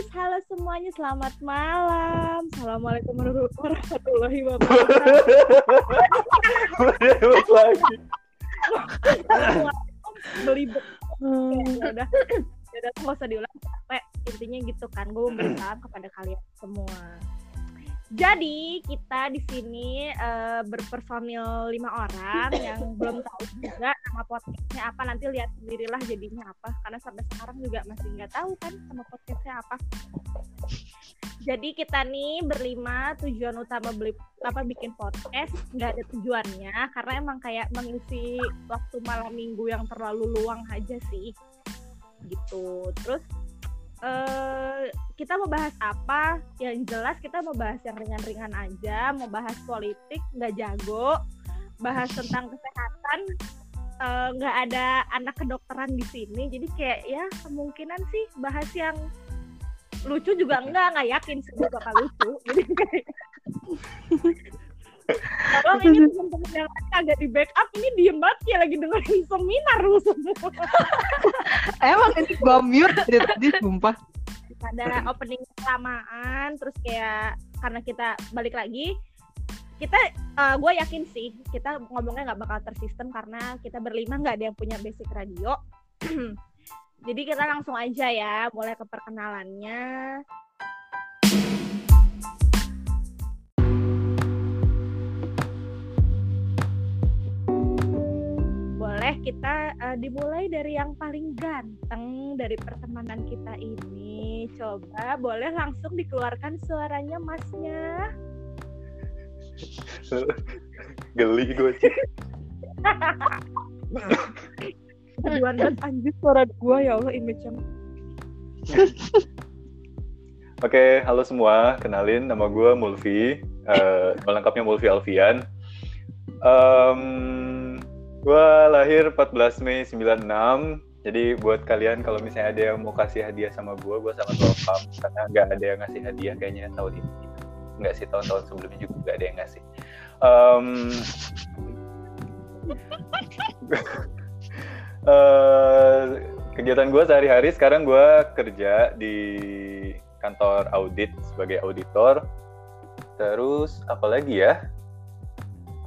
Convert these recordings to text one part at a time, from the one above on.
guys, halo semuanya, selamat malam. Assalamualaikum warahmatullahi wabarakatuh. lagi. Belibet. Ya udah, ya udah nggak usah diulang. Sampai intinya gitu kan, gue memberi salam kepada kalian semua. Jadi kita di sini uh, berpersonil lima orang yang belum tahu juga nama podcastnya apa. Nanti lihat sendirilah jadinya apa. Karena sampai sekarang juga masih nggak tahu kan nama podcastnya apa. Jadi kita nih berlima tujuan utama beli apa bikin podcast nggak ada tujuannya karena emang kayak mengisi waktu malam minggu yang terlalu luang aja sih gitu. Terus uh, kita mau bahas apa? Yang jelas kita mau bahas yang ringan-ringan aja, mau bahas politik nggak jago, bahas tentang kesehatan nggak uh, ada anak kedokteran di sini, jadi kayak ya kemungkinan sih bahas yang lucu juga enggak, nggak yakin sih bakal lucu, jadi kayak kalau ini teman-teman yang lain agak di backup, ini diem banget ya lagi dengerin seminar lu semua. Emang ini gue mute dari tadi, sumpah. Ada opening kelamaan, terus kayak karena kita balik lagi, kita uh, gue yakin sih kita ngomongnya nggak bakal tersistem karena kita berlima nggak ada yang punya basic radio. Jadi kita langsung aja ya, mulai ke perkenalannya. boleh kita uh, dimulai dari yang paling ganteng dari pertemanan kita ini. Coba boleh langsung dikeluarkan suaranya masnya. Geli gue sih. Aduan dan anjir suara gue ya Allah image yang. Oke, halo semua. Kenalin nama gue Mulvi. Uh, lengkapnya Mulvi Alfian. Um, Gue lahir 14 Mei 96. Jadi buat kalian kalau misalnya ada yang mau kasih hadiah sama gue, gue sangat welcome. Karena nggak ada yang ngasih hadiah kayaknya tahun ini. Nggak sih, tahun-tahun sebelumnya juga nggak ada yang ngasih. Um, uh, kegiatan gue sehari-hari sekarang gue kerja di kantor audit sebagai auditor. Terus apa lagi ya?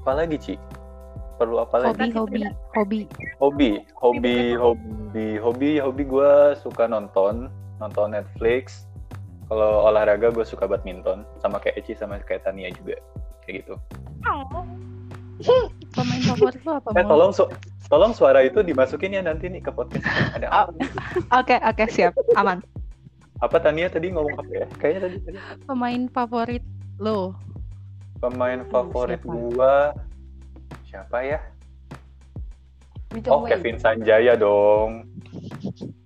Apa lagi, Ci? perlu apa lagi? Hobi, hobi, hobi. Hobi, hobi, hobi, hobi, hobi gue suka nonton, nonton Netflix. Kalau olahraga gue suka badminton, sama kayak Eci sama kayak Tania juga, kayak gitu. Oh. Pemain favorit lo apa? Eh, tolong su tolong suara itu dimasukin ya nanti nih ke podcast. Ada apa? Oke, oke, siap, aman. Apa Tania tadi ngomong apa ya? Kayaknya tadi. tadi. Pemain favorit lo? Pemain favorit gua siapa ya? Oh, Kevin Sanjaya dong.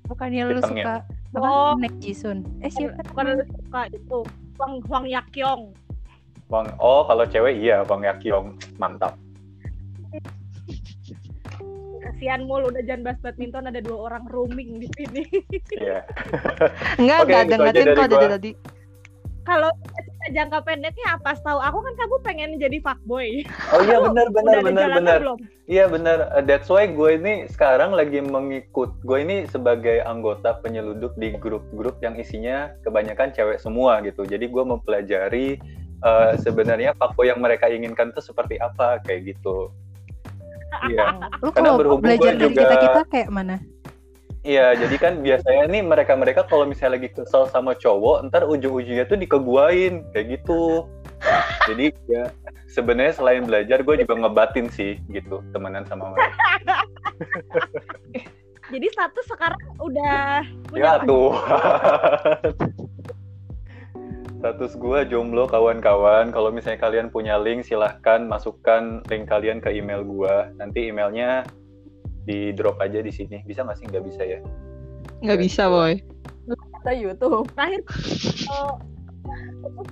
Bukannya lu suka apa? Oh. Nek Jisun. Eh siapa? Bukan suka itu. Wang Wang Yakyong. Wang Oh, kalau cewek iya Wang Yakyong. Mantap. Kasihan mulu udah jangan bahas badminton ada dua orang roaming di sini. Iya. Enggak, enggak gitu dengerin kok dari tadi. Kalau jangka pendeknya apa setahu aku kan kamu pengen jadi fuckboy. Oh iya benar benar benar benar. Iya benar. Uh, That's why gue ini sekarang lagi mengikut. Gue ini sebagai anggota penyelundup di grup-grup yang isinya kebanyakan cewek semua gitu. Jadi gue mempelajari uh, sebenarnya fuckboy yang mereka inginkan itu seperti apa kayak gitu. Iya. Lu Karena kalau belajar gue dari juga- kita-kita kayak mana? Iya, jadi kan biasanya nih mereka-mereka kalau misalnya lagi kesel sama cowok, ntar ujung-ujungnya tuh dikeguain kayak gitu. Jadi ya sebenarnya selain belajar, gue juga ngebatin sih gitu temenan sama mereka. Jadi status sekarang udah Ya punya tuh. Status gue jomblo kawan-kawan. Kalau misalnya kalian punya link, silahkan masukkan link kalian ke email gue. Nanti emailnya di drop aja di sini. Bisa nggak sih? Nggak bisa ya? Nggak bisa, boy. kata YouTube. Terakhir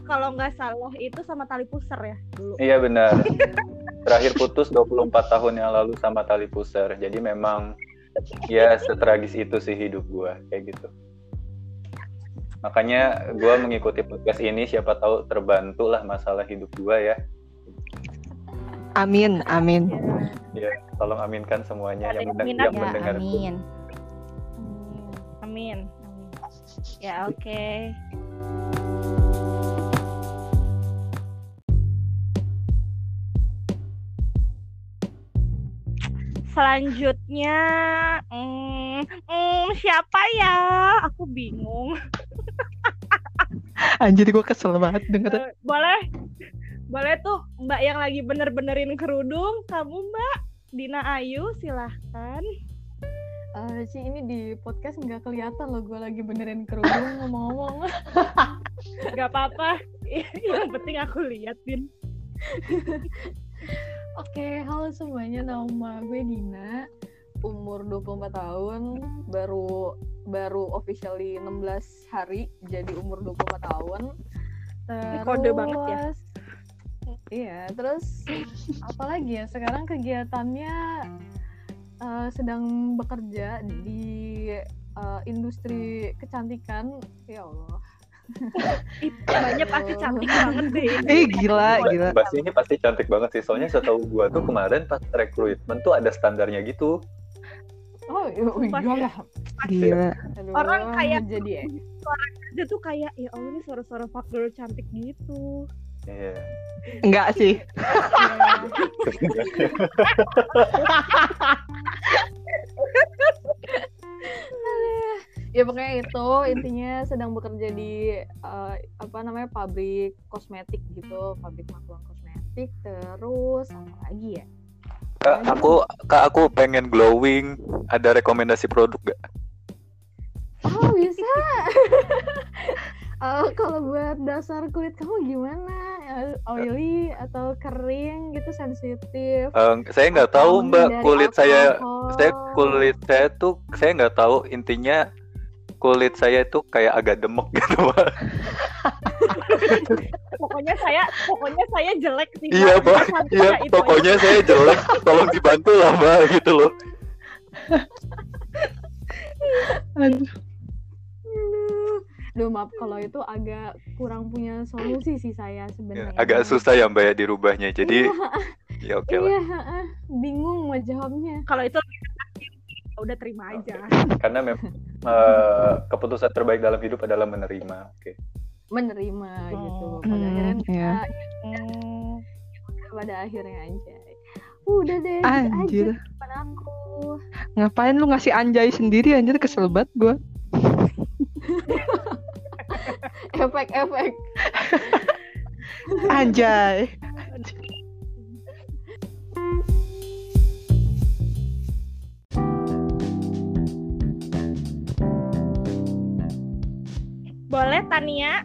kalau nggak salah itu sama tali pusar ya dulu. Iya benar. Terakhir putus 24 tahun yang lalu sama tali pusar. Jadi memang ya setragis itu sih hidup gue kayak gitu. Makanya gue mengikuti podcast ini siapa tahu terbantu lah masalah hidup gue ya. Amin, amin. Ya, tolong aminkan semuanya Ada yang, yang Ya, mendengar. amin. Amin. Amin. Ya oke. Selanjutnya, hmm, hmm, siapa ya? Aku bingung. Anjir gue kesel banget denger. Eh, boleh, boleh tuh Mbak yang lagi bener-benerin kerudung. Kamu Mbak Dina Ayu, silahkan. Sih ini di podcast nggak kelihatan loh gue lagi benerin kerudung ngomong-ngomong. Gak apa-apa. yang penting aku liatin. Oke, halo semuanya. Nama gue Dina. Umur 24 tahun, baru baru officially 16 hari jadi umur 24 tahun. Ini kode banget ya. Iya, terus apalagi ya? Sekarang kegiatannya eh, sedang bekerja di eh, industri kecantikan. Ya Allah. Mbaknya pasti cantik banget deh. Eh gila, Mbak- gila. Mbak ini pasti cantik banget sih. Soalnya setahu gua tuh kemarin pas rekrutmen tuh ada standarnya gitu. Oh, iya Sumpah iya ya. lah. Gila. Aduh, Orang kayak- jadi ya. Dia tuh kayak, ya Allah ini suara-suara fuck girl cantik gitu. Iya. Enggak sih. ya pokoknya itu intinya sedang bekerja di eh, apa namanya pabrik kosmetik gitu pabrik makelang kosmetik terus apa lagi ya Kak, aku kak aku pengen glowing. Ada rekomendasi produk gak? oh bisa Eh, kalau buat dasar kulit kamu gimana Eh, oily atau kering gitu sensitif Eh, saya nggak tahu Atau mbak kulit saya alkohol? saya kulit saya tuh saya nggak tahu intinya kulit saya tuh kayak agak demek gitu mbak Pokoknya saya, pokoknya saya jelek sih. iya Mbak. iya itu pokoknya saya jelek tolong dibantu lah mbak gitu loh Aduh. Duh maaf kalau itu agak kurang punya solusi sih saya Ya, sebenarnya. agak susah ya mbak ya dirubahnya jadi Iya, ya oke lah iya, heeh. bingung mau jawabnya. Kalau itu ya udah terima aja. karena memang eh, keputusan terbaik dalam hidup adalah menerima oke Menerima gitu. Oh. Pada akhirnya Hmm, iya. Hmm. pada akhirnya aja. Udah deh, Anjir. aja aku. Ngapain lu ngasih anjay sendiri anjir kesel banget gue. Efek-efek. Anjay. Boleh Tania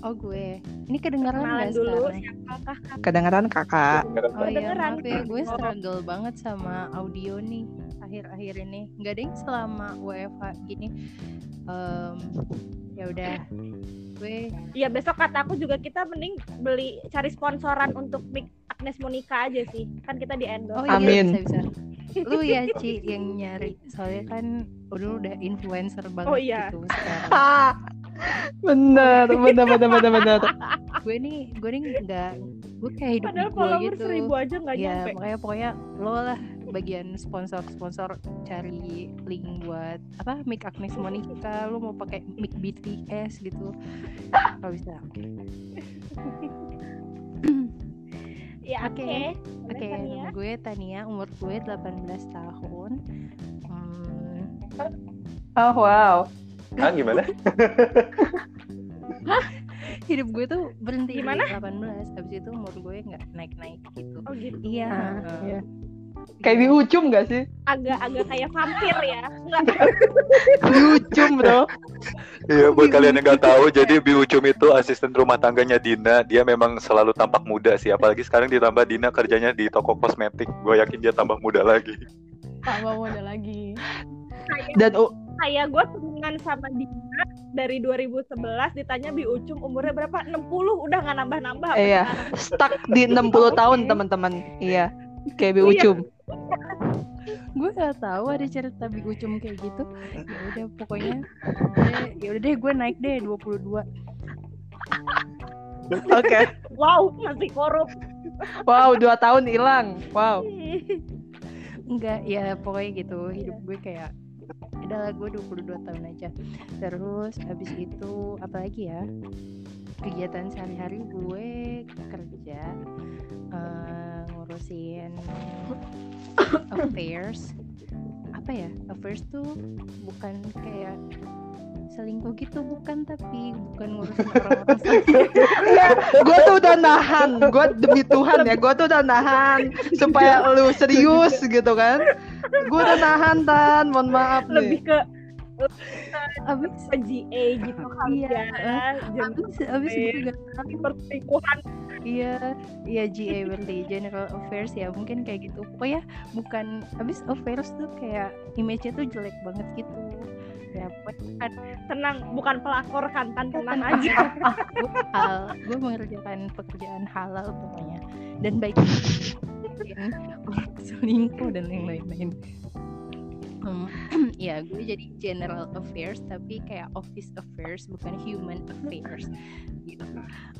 Oh gue, ini kedengaran nggak dulu siapakah Kedengeran kakak. Oh iya, Kedengeran. maaf ya, gue struggle banget sama audio nih akhir-akhir ini. Nggak ada yang selama WFH gini. Em, ya udah, gue Iya besok kata aku juga kita mending beli cari sponsoran untuk mic Agnes Monica aja sih. Kan kita di endorse. oh iya Amin. bisa bisa. Lu ya Ci yang nyari, soalnya kan udah udah influencer banget Oh, iya. gitu sekarang. Bener, bener, bener, bener, bener. gue nih, gue nih nggak, gue kayak hidup Padahal gue follower gitu. seribu aja nggak ya nyampe. makanya pokoknya lo lah bagian sponsor sponsor cari link buat apa mic Agnes Monica lo mau pakai mic BTS gitu kalau bisa Ya oke. Oke. Boleh, oke Tania. nama gue Tania umur gue 18 tahun Hmm, Oh wow. ah gimana hidup gue tuh berhenti Gimana? di 18 habis itu umur gue nggak naik naik gitu Oh gitu. iya Ah, heeh. iya. Kayak di ucum gak sih? Agak-agak kayak vampir ya. Enggak. Di ucum bro. Iya, buat kalian yang nggak tahu, jadi Bi Ucum itu asisten rumah tangganya Dina. Dia memang selalu tampak muda sih, apalagi sekarang ditambah Dina kerjanya di toko kosmetik. Gue yakin dia tambah muda lagi. Tambah muda lagi. Dan u- kayak gue temenan sama dia dari 2011 ditanya Bi Ucum umurnya berapa 60 udah nggak nambah-nambah Iya. stuck di 60 tahun teman-teman. Iya. Kayak di Iya. ucum. gue gak tahu ada cerita Bi Ucum kayak gitu ya udah pokoknya ya- ya udah deh gue naik deh 22 Oke. wow masih korup Wow, dua tahun hilang. Wow. enggak ya pokoknya gitu hidup gue kayak udahlah gue 22 tahun aja terus habis itu apa lagi ya kegiatan sehari-hari gue kerja eh, ngurusin affairs. Apa ya? Affairs tuh bukan kayak selingkuh gitu bukan tapi bukan ngurusin orang-orang sakit. Gue tuh udah nahan. Gue demi Tuhan ya gue tuh udah nahan supaya lu serius gitu kan. Gue udah nahan tan. Mohon maaf lebih nih ke abis GA gitu kali Iya. ya. Abis abis gue gak perselingkuhan. Iya, iya GA berarti General Affairs ya mungkin kayak gitu. Pokoknya bukan habis affairs tuh kayak image-nya tuh jelek banget gitu. Ya pokoknya kan tenang bukan pelakor kan tan tenang aja. Hal, gue mengerjakan pekerjaan halal pokoknya. Dan baik selingkuh dan yang lain-lain. Hmm, ya gue jadi general affairs tapi kayak office affairs bukan human affairs gitu.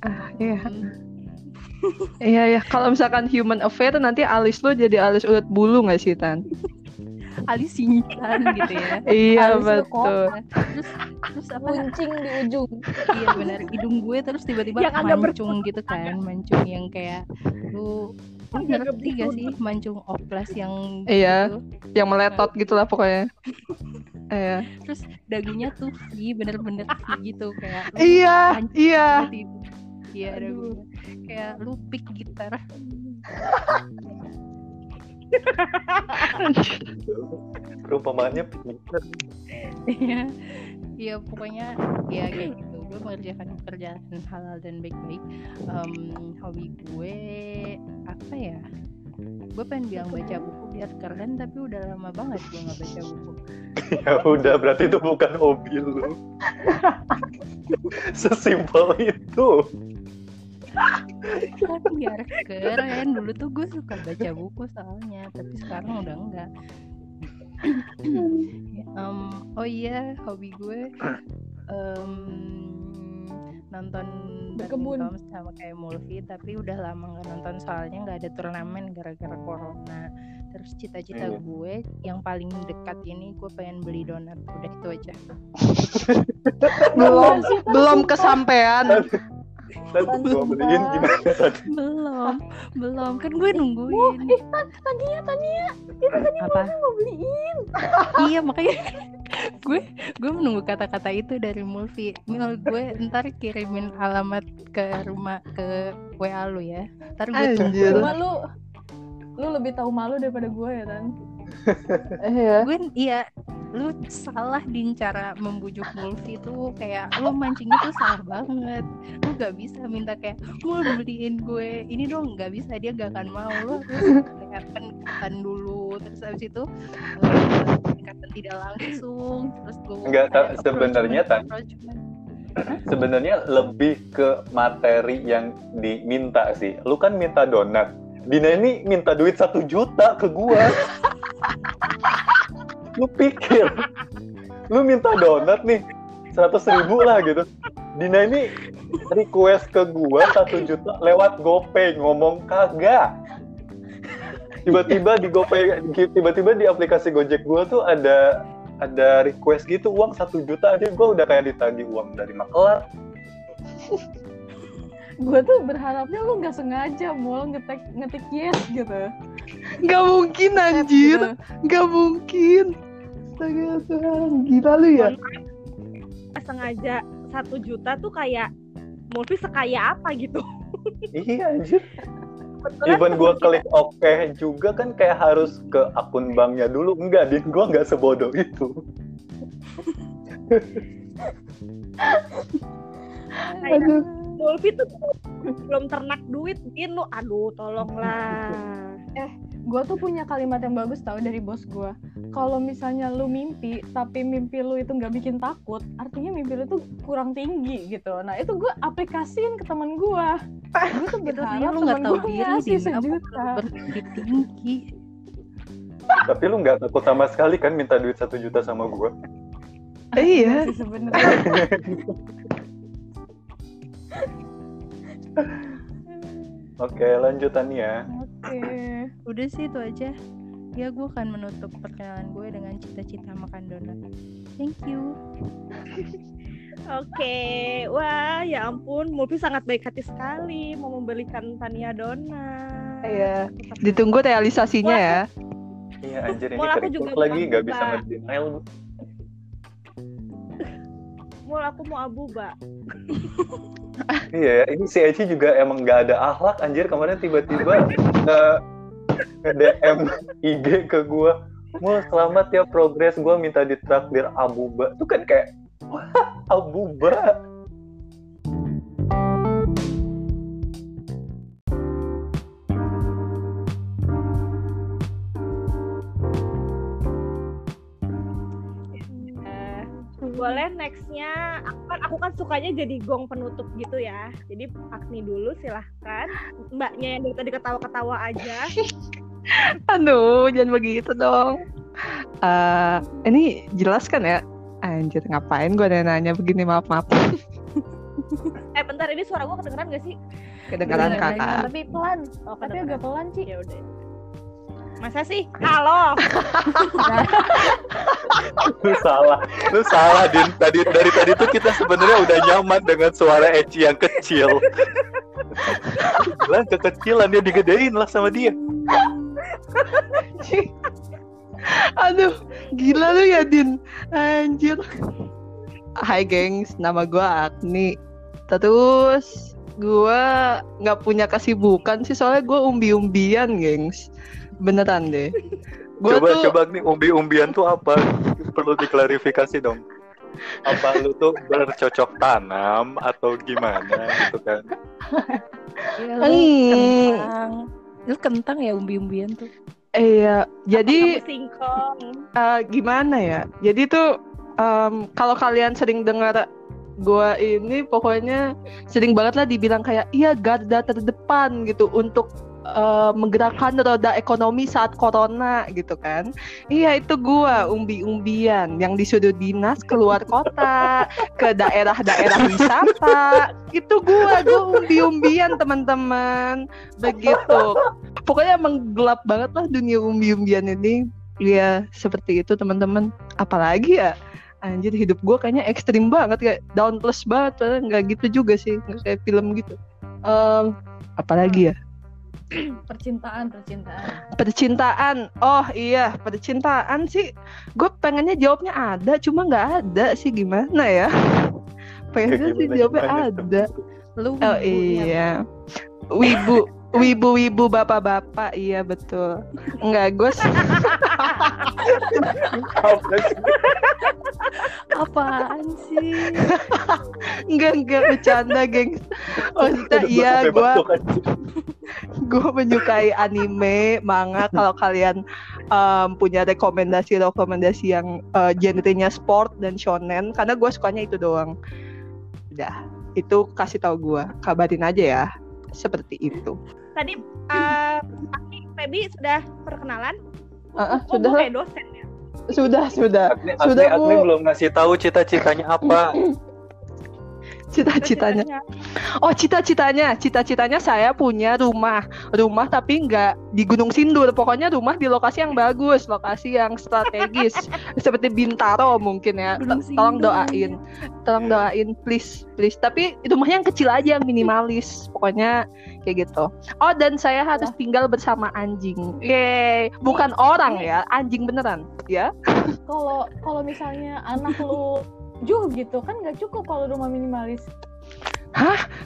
ah iya. Hmm, iya ya kalau misalkan human affair nanti alis lu jadi alis ulat bulu nggak sih tan? Alis singitan gitu ya. iya Alis betul. terus terus apa? Kuncing di ujung. iya benar. Hidung gue terus tiba-tiba agak mancung gitu kan. Mancung yang kayak lu ngerti gak sih mancung oplas yang Iya. gitu? yang meletot gitulah pokoknya. Iya. Terus dagunya tuh V bener-bener gitu kayak iya iya. iya dagunya kayak lu pick gitar. Perumpamaannya iya. Iya pokoknya ya kayak gitu gue mengerjakan pekerjaan halal dan baik-baik Em, hobi gue apa ya gue pengen bilang baca buku biar keren tapi udah lama banget gue nggak baca buku ya udah berarti itu bukan hobi lu. Sesimpel itu. biar keren dulu tuh gue suka baca buku soalnya tapi sekarang udah enggak Ya, em, oh iya hobi gue em, nonton Berkebun. sama kayak Mulvi tapi udah lama nggak nonton soalnya nggak ada turnamen gara-gara corona. Terus cita-cita Iya. gue yang paling dekat ini gue pengen beli donat. Udah itu aja. Belum belum kesampaian. Beliin gimana tadi? belum belum. Kan gue nungguin. Oh, eh, Tania, Tania, apa? Mau beliin. iya makanya gue gue menunggu kata-kata itu dari Mulvi. Mil gue ntar kirimin alamat ke rumah ke WA lu ya. Ntar gue tunggu. Cuma lu, lu lebih tahu malu daripada gue ya, Tan. iya. Gue iya. Lu salah di cara membujuk Mulvi tuh kayak lu mancingnya tuh salah banget. Lu gak bisa minta kayak mau beliin gue ini dong. Nggak bisa dia gak akan mau. Lu harus kayak pendekatan dulu. Terus habis itu eh, pendekatan tidak langsung terus lu Enggak, sebenarnya, Tan. approachment- Sebenarnya lebih ke materi yang diminta sih. Lu kan minta donat. Dina ini minta duit satu juta ke gua. lu pikir, lu minta donat nih seratus ribu lah gitu. Dina ini request ke gua satu juta lewat GoPay ngomong kagak. Tiba-tiba di GoPay, tiba-tiba di aplikasi Gojek gua tuh ada ada request gitu uang satu juta. Aja gue udah kayak ditagih uang dari makelar Gue tuh berharapnya lu nggak sengaja mau ngetik ngetik yes gitu. nggak mungkin anjir. nggak mungkin. Astaga Tuhan. Gila lu ya. Sengaja satu juta tuh kayak Mulvi sekaya apa gitu? Iya anjir Kebetulan even gue klik oke juga kan kayak harus ke akun banknya dulu. Enggak din gue nggak sebodoh itu. Aduh. Mulvi tuh belum ternak duit Din. Lu aduh tolonglah Gue tuh punya kalimat yang bagus tau dari bos gue. Kalau misalnya lu mimpi, tapi mimpi lu itu nggak bikin takut, artinya mimpi lu tuh kurang tinggi gitu. Nah itu gue aplikasiin ke temen gue. Gue tuh itu berharap lu nggak temen tahu gue diri apa sejuta. tinggi tapi lu nggak takut sama sekali kan minta duit satu juta sama gue iya Sih sebenarnya. oke lanjutannya Oke. Udah sih itu aja ya gue akan menutup perkenalan gue dengan cita-cita makan donat thank you Oke, wah ya ampun, Mulfi sangat baik hati sekali mau membelikan Tania donat. Iya. Ditunggu realisasinya ya. Iya anjir ini aku juga lagi nggak bisa nge-denial. Mul aku mau abu, Mbak. Iya, ya, ini si Eci juga emang nggak ada akhlak anjir kemarin tiba-tiba nge nge-DM IG ke gua. Mul selamat ya progres gua minta ditraktir Abuba. Itu kan kayak wah, Abuba. Eh, boleh nextnya kan aku kan sukanya jadi gong penutup gitu ya jadi Agni dulu silahkan mbaknya yang dari tadi ketawa-ketawa aja Aduh, jangan begitu dong. Eh, ini jelas kan ya? Anjir, ngapain gue nanya begini? Maaf, maaf. eh bentar ini suara gua kedengeran gak sih Kedengaran Kedengeran. kakak. Tapi pelan. oh Tapi agak pelan sih. ya udah masa sih halo Lu salah, lu salah Din. Tadi dari tadi tuh kita sebenarnya udah nyaman dengan suara Eci yang kecil. Lah kekecilan dia digedein lah sama dia. Aduh, gila lu ya, Din. Anjir. Hai, gengs. Nama gue Agni. Terus gue nggak punya kesibukan sih, soalnya gue umbi-umbian, gengs. Beneran deh. Gua coba tuh, coba nih umbi-umbian tuh apa? Perlu diklarifikasi dong. Apa lu tuh bercocok tanam atau gimana gitu kan? ya, lu kentang lu kentang ya umbi-umbian tuh Iya, jadi singkong eh, gimana ya? Jadi tuh em, kalau kalian sering dengar gua ini pokoknya sering banget lah dibilang kayak iya garda terdepan gitu untuk eh, menggerakkan roda ekonomi saat corona gitu kan. Iya itu gua umbi-umbian yang disuruh dinas keluar kota ke daerah-daerah wisata. Itu gua, gua umbi-umbian teman-teman. Begitu. Pokoknya emang gelap banget lah dunia umbi-umbian ini. Iya, seperti itu teman-teman. Apalagi ya, anjir hidup gue kayaknya ekstrim banget kayak down plus banget. Padahal nggak gitu juga sih, nggak kayak film gitu. Em, apalagi ya? Percintaan, percintaan. Percintaan. Oh iya, percintaan sih. Gue pengennya jawabnya ada, cuma nggak ada sih gimana ya? Pengennya sih jawabnya ada. lu Oh ya. iya. Wibu, wibu-wibu bapak-bapak, iya betul. Enggak, gue Apa sih? apaan sih enggak enggak bercanda, gengs. Maksudnya iya, gue gue menyukai anime, manga. Kalau kalian em, punya rekomendasi-rekomendasi yang eh, genrenya sport dan shonen, karena gue sukanya itu doang. Udah, itu kasih tahu gue, kabarin aja ya. Seperti itu. Tadi eh Agni Febi sudah perkenalan ah, Kok sudah kayak dosen ya Sudah, sudah. Agni, Sudah, Agni, belum ngasih tahu cita-citanya apa. Cita-citanya. Oh, cita-citanya, cita-citanya saya punya rumah, rumah tapi nggak di Gunung Sindur. Pokoknya rumah di lokasi yang bagus, lokasi yang strategis, seperti Bintaro mungkin ya. T- Tolong doain, tolong doain, please, please. Tapi rumahnya yang kecil aja, yang minimalis. Pokoknya kayak gitu. Oh, dan saya harus tinggal bersama anjing. Yeay, bukan orang ya, anjing beneran, ya. Kalau kalau misalnya anak lu juh gitu. Kan nggak cukup kalau rumah minimalis.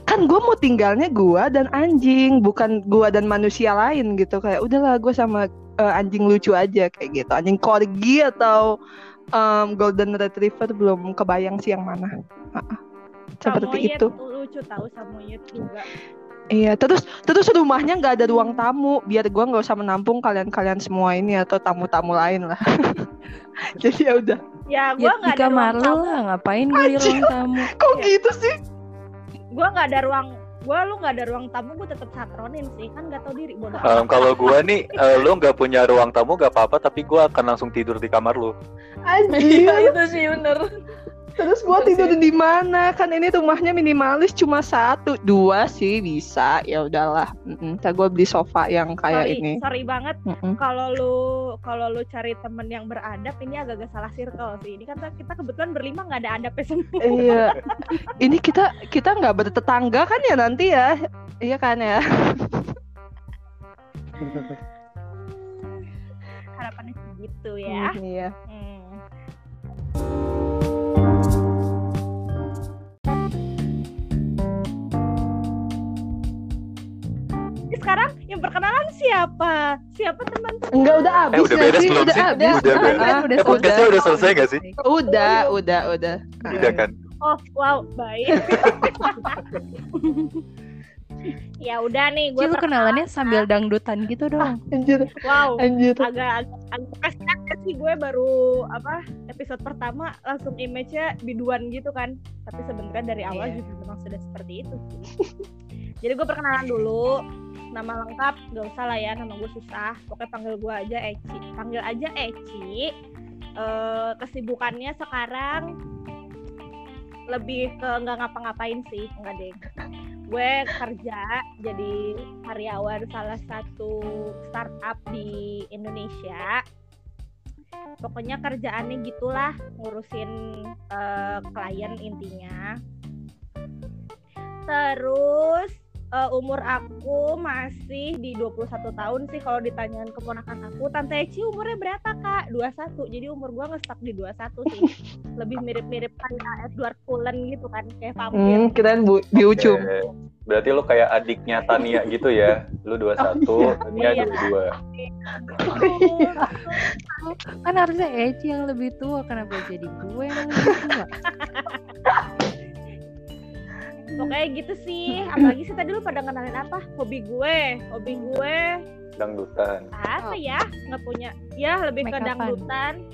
kan gue mau tinggalnya gua dan anjing bukan gua dan manusia lain gitu. Kayak udahlah gue sama eh, anjing lucu aja kayak gitu. Anjing corgi atau em, golden retriever belum kebayang sih yang mana. Seperti Samoyed itu. lucu tahu Samoyed juga. Iya terus terus rumahnya nggak ada ruang tamu biar gua nggak usah menampung kalian-kalian semua ini atau tamu-tamu lain lah. Jadi ya udah ya ya gua di nggak ada kamar ruang lu tamu. lah ngapain gue di ruang tamu. Kok Iya. gitu sih? Gua nggak ada ruang gua lu nggak ada ruang tamu gua tetap satronin sih. Kan nggak tahu diri bodoh Em, kalau gua nih, eh, lu nggak punya ruang tamu gak apa-apa, tapi gua akan langsung tidur di kamar lu. anjing. Iya itu sih bener. Terus gua tidur di mana? Kan ini rumahnya minimalis cuma satu, dua sih bisa. Ya udahlah. Mm-mm. Ntar gua beli sofa yang kayak sorry, ini. sorry banget kalau lu kalau lu cari temen yang beradab ini agak-agak salah circle sih. Ini kan kita kebetulan berlima nggak ada adabnya semua. Iya. Ini kita kita nggak bertetangga kan ya nanti ya? Iya kan ya? Harapannya segitu ya. Iya. Hmm. Siapa? Siapa teman-teman? Enggak udah habis udah nggak beres sih? belum udah sih? habis. Udah Ah, beres. ah. Eh, podcastnya udah selesai nggak sih? Udah, udah, udah. Udah kan? Oh, wow, baik. ya udah nih, gue kenalannya sambil dangdutan gitu dong. Anjir, wow, anjir. agak agak, sih gue baru apa episode pertama langsung image-nya biduan gitu kan. Tapi sebenarnya dari awal Iya. juga memang sudah seperti itu sih. Jadi gue perkenalan dulu. Nama lengkap gak usah lah ya, nama gue susah. Pokoknya panggil gue aja Eci. Panggil aja Eci. Eh, kesibukannya sekarang lebih ke nggak ngapa-ngapain sih, enggak deh. Gue kerja jadi karyawan salah satu startup di Indonesia. Pokoknya kerjaannya gitulah, ngurusin eh, klien intinya. Terus eh, umur aku masih di 21 tahun sih kalau ditanyain keponakan aku. Tante Eci umurnya berapa, Kak? 21. Jadi umur gua ngestak di 21 sih. Lebih mirip-mirip kayak Edward Cullen gitu kan, kayak vampir. Hmm, kirain bu, di ujung. Oke. Berarti lu kayak adiknya Tania gitu ya? Lu 21, Tania Iya. 22. Kan harusnya Eci yang lebih tua, kenapa jadi gue yang lebih tua? Pokoknya gitu sih. Apalagi sih tadi lu pada kenalin apa? Hobi gue. Hobi gue Dangdutan. apa ya? Nggak punya. Ya lebih ke dangdutan.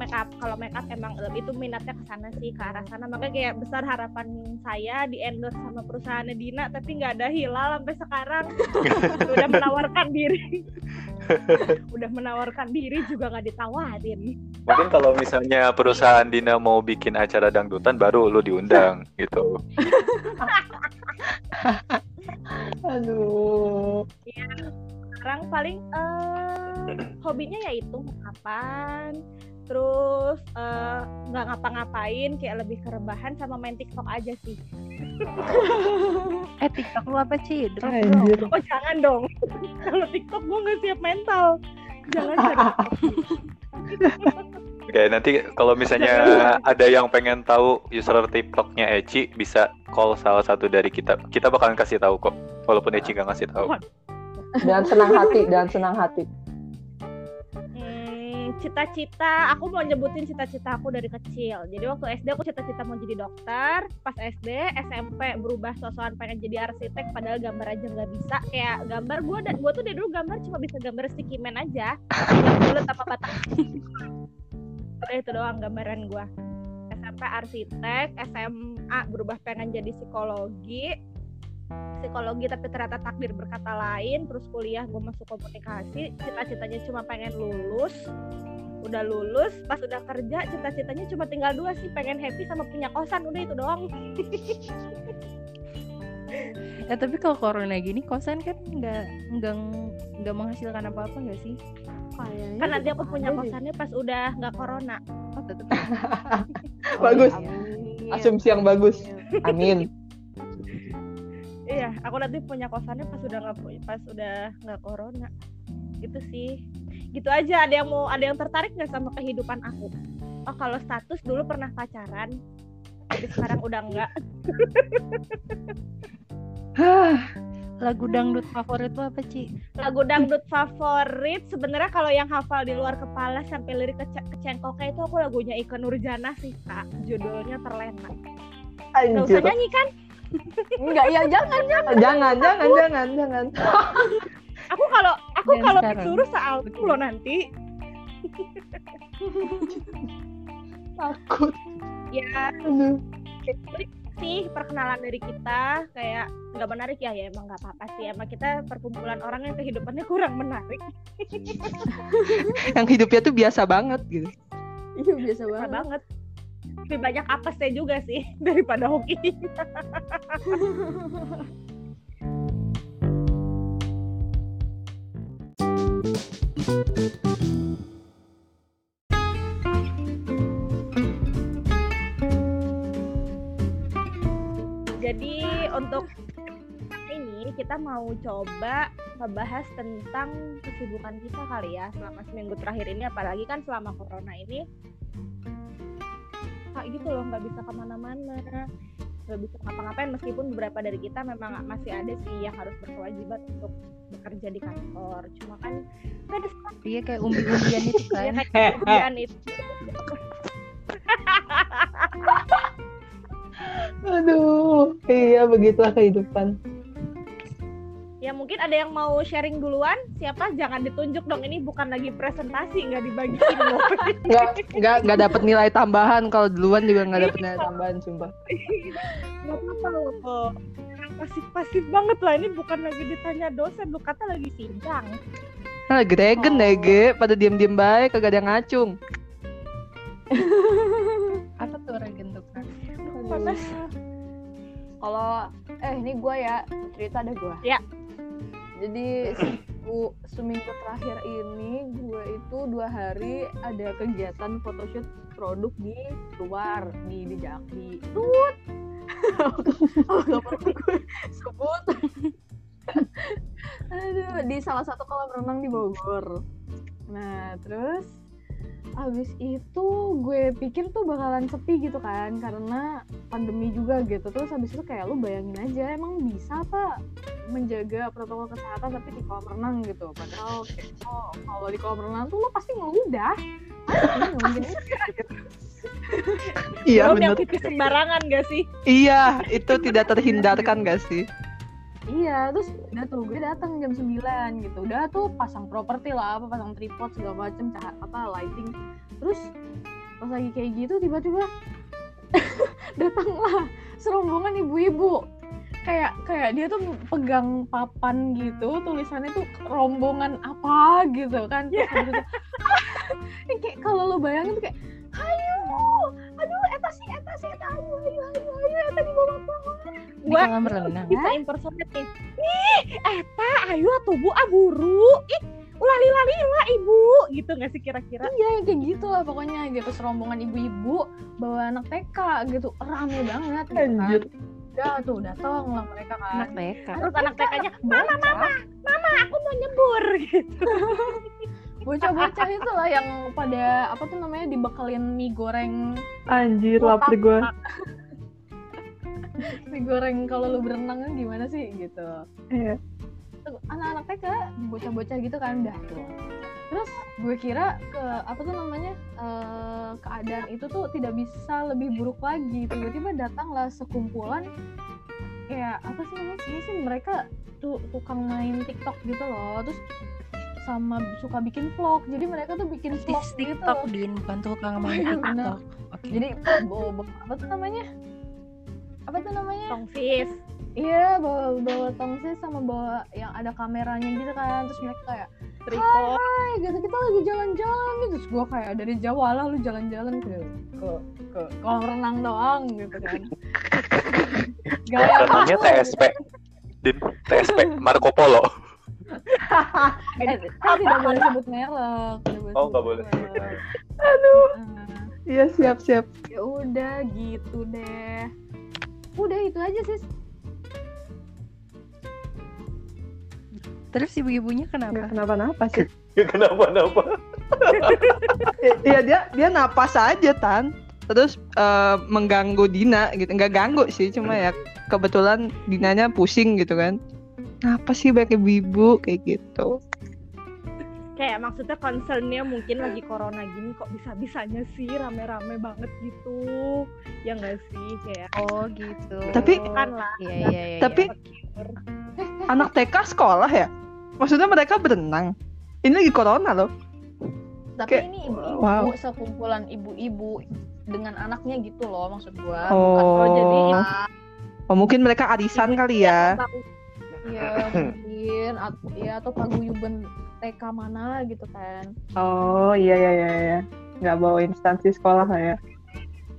Make up. Kalau make up emang itu minatnya ke sana sih, ke arah sana. Makanya kayak besar harapan saya di endorse sama perusahaannya Dina, tapi nggak ada hilal sampai sekarang. Udah menawarkan diri. Udah menawarkan diri juga nggak ditawarin. Mungkin kalau misalnya perusahaan Dina mau bikin acara dangdutan baru lu diundang gitu. Aduh. sekarang paling eh hobinya yaitu kapan terus eh, nggak ngapa-ngapain kayak lebih kerebahan sama main TikTok aja sih Eh TikTok lu apa Ci? Drop dong. Oh jangan dong kalau TikTok gue nggak siap mental jangan jangan Oke, nanti kalau misalnya ada yang pengen tahu user TikToknya Eci bisa call salah satu dari kita. Kita bakalan kasih tahu kok, walaupun Eci nggak ngasih tahu. Dan senang hati, dan senang hati. Cita-cita aku mau nyebutin cita-cita aku dari kecil. Jadi waktu SD aku cita-cita mau jadi dokter. Pas SD SMP berubah sosokan pengen jadi arsitek padahal gambar aja nggak bisa. Kayak gambar gue dan gue tuh dari dulu gambar cuma bisa gambar sticky man aja. Yang bulat apa batak udah itu doang gambaran gue SMP arsitek SMA berubah pengen jadi psikologi psikologi tapi ternyata takdir berkata lain terus kuliah gue masuk komunikasi cita-citanya cuma pengen lulus udah lulus pas udah kerja cita-citanya cuma tinggal dua sih pengen happy sama punya kosan udah itu doang Eh tapi kalau corona gini kosan kan nggak nggak nggak menghasilkan apa-apa nggak sih? Kayaknya kan nanti aku punya kosannya pas udah nggak corona Oh tetep. Bagus. Amin. Asumsi yang bagus. Amin. Iya aku nanti punya kosannya pas udah nggak pas udah nggak corona. Gitu sih. Gitu aja ada yang mau ada yang tertarik nggak sama kehidupan aku? Oh kalau status dulu pernah pacaran tapi sekarang udah enggak Lagu dangdut favorit apa Ci? lagu dangdut favorit sebenarnya kalau yang hafal di luar kepala sampai lirik ke kecengkoknya itu aku lagunya Ika Nurjana sih kak. Judulnya terlena. Nggak usah Anjir. nyanyi kan Enggak ya jangan jangan. Jangan, jangan, jangan, jangan. aku kalau aku Dan kalau disuruh sealbum loh nanti Takut. ya Aduh. sih perkenalan dari kita kayak nggak menarik ya ya emang nggak apa-apa sih emang kita perkumpulan orang yang kehidupannya kurang menarik Yang hidupnya tuh biasa banget gitu. Iya biasa banget. banget lebih banyak apesnya juga sih daripada hoki jadi untuk ini kita mau coba ngebahas tentang kesibukan kita kali ya selama seminggu terakhir ini. Apalagi kan selama corona ini kayak gitu loh nggak bisa ke mana-mana nggak bisa ngapa-ngapain meskipun beberapa dari kita memang masih ada sih yang harus berkewajiban untuk bekerja di kantor cuma kan nggak ada Iya kayak umbi-umbian itu kan. kayak kerjaan itu Aduh, iya begitulah kehidupan. Ya mungkin ada yang mau sharing duluan siapa jangan ditunjuk dong ini bukan lagi presentasi nggak dibagiin loh Nggak, nggak, nggak dapat nilai tambahan. Kalau duluan juga nggak dapat nilai tambahan, sumpah. nggak apa-apa loh pasif-pasif banget lah ini bukan lagi ditanya dosen lu kata lagi sidang Nah, lagi regen Oh. deh, Ge. Pada diem-diem baik, kagak ada yang ngacung. Apa tuh regen tuh kan? panas Kalau eh ini gue ya cerita ada gue. Ya. Jadi seminggu, seminggu terakhir ini gue itu dua hari ada kegiatan photoshoot produk di luar di di Jakti. Tut. Oh, nggak perlu gue sebut. Aduh, di salah satu kolam renang di Bogor. Nah, terus abis itu gue pikir tuh bakalan sepi gitu kan karena pandemi juga gitu. Terus habis itu kayak lu bayangin aja emang bisa apa menjaga protokol kesehatan tapi di kolam renang gitu. Padahal kayak, oh, kalau di kolam renang tuh lu pasti ngeludah. Pasti nggak mungkin gitu. Iya, pipis sembarangan gak sih? Iya, itu tidak terhindarkan gak sih? Iya terus udah tuh gue datang jam 9 gitu. Udah tuh pasang properti lah apa pasang tripod segala macem cahaya apa lighting. Terus pas lagi kayak gitu tiba-tiba datanglah serombongan ibu-ibu. Kayak kayak dia tuh pegang papan gitu tulisannya tuh rombongan apa gitu kan. Terus habis itu, "Ah!" kayak kalau lo bayangin tuh kayak ayo aduh eta sih eta sih eta ayo ayo ayo ayo eta di bawah bawah Di Gua- kolam renang. bisa impersonate nih ih eta ayo atuh bu aburu ih ulah lila lila ibu gitu nggak sih kira-kira Iya kayak gitu lah pokoknya gitu serombongan ibu-ibu bawa anak TK gitu rame banget gitu kan. Anjir. Udah tuh datang lah mereka kan. Anak TK. terus anak TK-nya mama mama aku mau nyebur gitu bocah-bocah itu lah yang pada apa tuh namanya dibekelin mie goreng Anjir, lapar gue. mie goreng kalau lu berenang kan gimana sih gitu. Iya. Anak-anak TK bocah-bocah gitu kan udah tuh. Terus gue kira ke apa tuh namanya eh, keadaan itu tuh tidak bisa lebih buruk lagi. Tiba-tiba datanglah sekumpulan kayak apa sih namanya sih mereka tuh tukang main TikTok gitu loh. Terus sama suka bikin vlog. Jadi mereka tuh bikin vlog Artis gitu. TikTok din bukan tukang main Iya, TikTok. Oke. Jadi bawa, bawa apa tuh namanya? Apa tuh namanya? tongsis Iya, bawa bawa tongsis sama bawa yang ada kameranya gitu kan. Terus mereka kayak, tripod "Hai, gitu kita lagi jalan-jalan." Gitu. Terus gua kayak dari Jawa lah lu jalan-jalan ke ke ke kolam renang doang gitu kan. Gaya Namanya TSP. Din, TSP Marco Polo. Eh, kan tidak boleh sebut merek. Oh, nggak sebut boleh. merek. Aduh. Nah, Iya, siap-siap. ya udah gitu deh. Udah itu aja sih. Terus ibu-ibunya kenapa? kenapa-napa sih. Kenapa-napa? Iya, dia dia napas aja, Tan. Terus eh, mengganggu Dina gitu. Nggak ganggu sih, cuma ya kebetulan Dinanya pusing gitu kan. Apa sih banyak ibu-ibu kayak gitu. kayak maksudnya concernnya mungkin lagi corona gini kok bisa bisanya sih rame-rame banget gitu ya nggak sih kayak Oh gitu. Tapi- kan lah Iya iya iya. Tapi anak TK sekolah ya? Maksudnya mereka berenang. Ini lagi corona loh. Tapi Kayak- ini ibu-ibu, wow. sekumpulan ibu-ibu dengan anaknya gitu loh maksud gua. Oh, oh, jadi oh, mungkin mereka arisan kali ya. Iya mungkin atau ya atau paguyuban TK mana gitu kan. Oh iya iya iya iya. Nggak bawa instansi sekolah lah ya.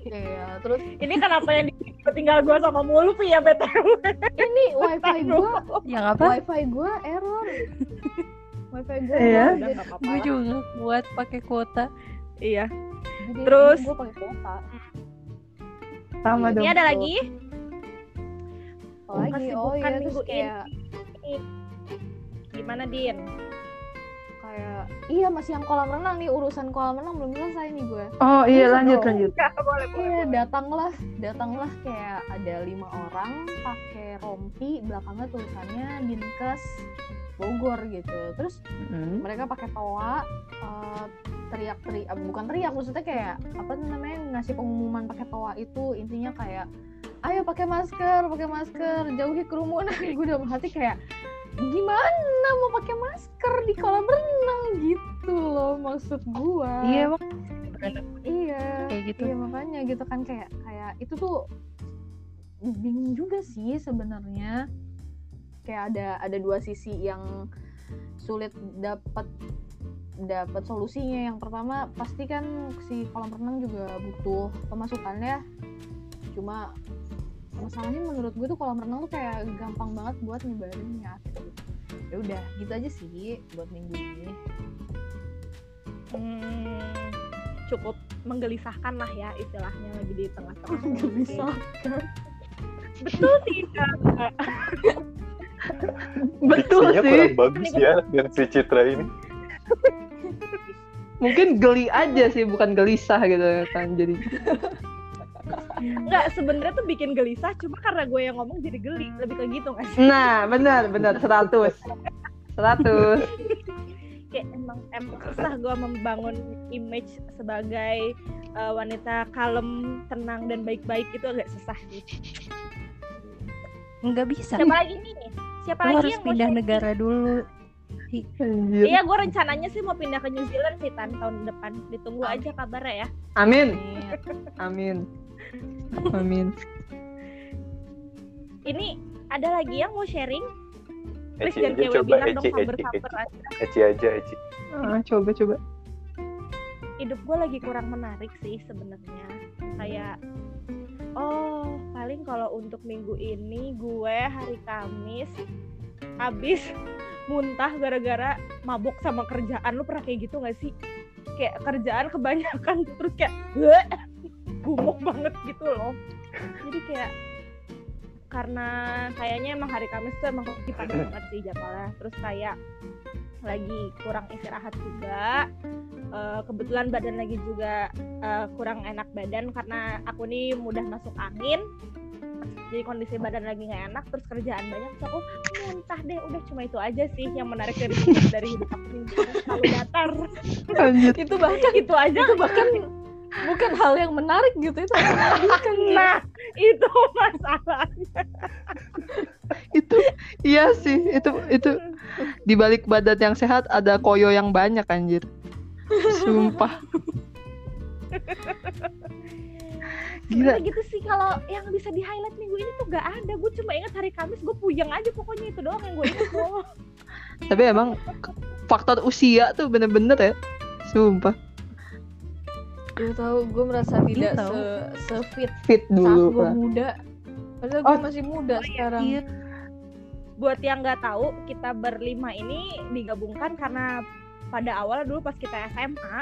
Iya, terus Ini kenapa yang di- tinggal gue sama Mulfi ya BTW? ini wifi gua, Yang apa? wifi gua error. Wifi gua Iya. Gue juga kuat pakai kuota. Iya. jadi Terus? gua pakai kuota. Sama Ini dong. ada lagi? Oh, lagi, oh iya terus minggu ini. kayak Gimana Din? kayak iya masih yang kolam renang nih urusan kolam renang belum selesai nih gue. Oh iya Bisa lanjut dong. lanjut. Ya, boleh boleh. Iya datanglah datanglah kayak ada lima orang pakai rompi belakangnya tulisannya Dinkes Bogor gitu. Terus Hmm. mereka pakai toa eh, teriak-teriak eh, bukan teriak maksudnya kayak apa namanya ngasih pengumuman pakai toa itu intinya kayak ayo pakai masker pakai masker jauhi kerumunan. Gue udah hati kayak gimana mau pakai masker di kolam renang? Gitu loh maksud gua. Iya, emang iya kayak gitu. iya makanya gitu kan kayak kayak itu tuh bingung juga sih sebenarnya. Kayak ada ada dua sisi yang sulit dapat dapat solusinya. Yang pertama pasti kan si kolam renang juga butuh pemasukan ya cuma masalahnya menurut gue tuh kolam renang tuh kayak gampang banget buat nyebarinnya gitu. ya udah gitu aja sih buat minggu ini Hmm, cukup menggelisahkan lah ya istilahnya lagi di tengah-tengah. Menggelisahkan. Betul sih Kak. Betul Diksinya sih. kurang bagus ya dan si Citra ini. Mungkin geli aja sih bukan gelisah gitu kan jadi. Enggak, sebenarnya tuh bikin gelisah cuma karena gue yang ngomong jadi geli, lebih ke gitu nggak sih? Nah benar benar 100 100 Kayak emang emang susah gue membangun image sebagai uh, wanita kalem, tenang dan baik-baik itu agak susah sih. Nggak bisa. Siapa lagi nih? Siapa Lo lagi harus yang mau pindah negara dulu. Iya, gue rencananya sih mau pindah ke New Zealand sih Tan tahun depan. Ditunggu aja kabarnya ya. Amin Amin. Amin. Ini ada lagi yang mau sharing? Eci aja coba Eci Eci Eci. aja. Eci aja Eci. Ah, coba coba. hidup gue lagi kurang menarik sih sebenarnya kayak oh paling kalau untuk minggu ini gue hari Kamis habis muntah gara-gara mabuk sama kerjaan lu pernah kayak gitu gak sih kayak kerjaan kebanyakan terus kayak gumuk banget gitu loh. Jadi kayak karena kayaknya emang hari Kamis tuh emang lagi padat banget sih jadwalnya. Terus kayak lagi kurang istirahat juga Eh, kebetulan badan lagi juga eh, kurang enak badan karena aku nih mudah masuk angin. Jadi kondisi badan lagi nggak enak terus kerjaan banyak terus aku muntah deh udah cuma itu aja sih yang menarik dari hidup dari hidup aku selalu datar. Itu bahkan itu aja. Itu bahkan bukan hal yang menarik gitu itu nah itu masalahnya Itu iya sih itu itu di balik badan yang sehat ada koyo yang banyak anjir. Sumpah. Gila. Gitu sih kalau yang bisa di highlight minggu ini tuh gak ada gue cuma ingat hari Kamis gue puyeng aja pokoknya itu doang yang gue ingat loh Tapi emang faktor usia tuh bener-bener ya. Sumpah. Gue tahu gue merasa tidak tahu. se se fit Fit saat dulu. gue muda padahal Oh. gue masih muda sekarang Iya. buat yang nggak tahu kita berlima ini digabungkan karena pada awal dulu pas kita SMA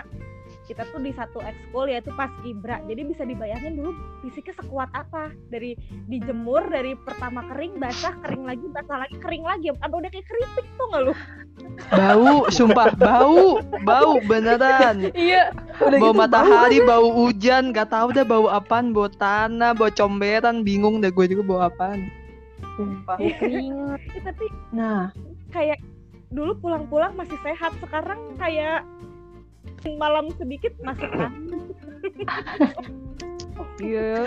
kita tuh di satu ekskul yaitu pas Ibra. Jadi bisa dibayangin dulu fisiknya sekuat apa. Dari dijemur dari pertama kering basah kering lagi basah lagi kering lagi. Sampai udah kayak keripik tuh nggak lu? Bau, sumpah bau, bau beneran. iya. Udah bau gitu matahari, bau. hujan, gak tahu dah bau apaan, bau tanah, bau comberan, bingung dah gue juga bau apaan. Sumpah. bau keringat Ya, tapi Nah, kayak dulu pulang-pulang masih sehat sekarang kayak malam sedikit masuk angin iya.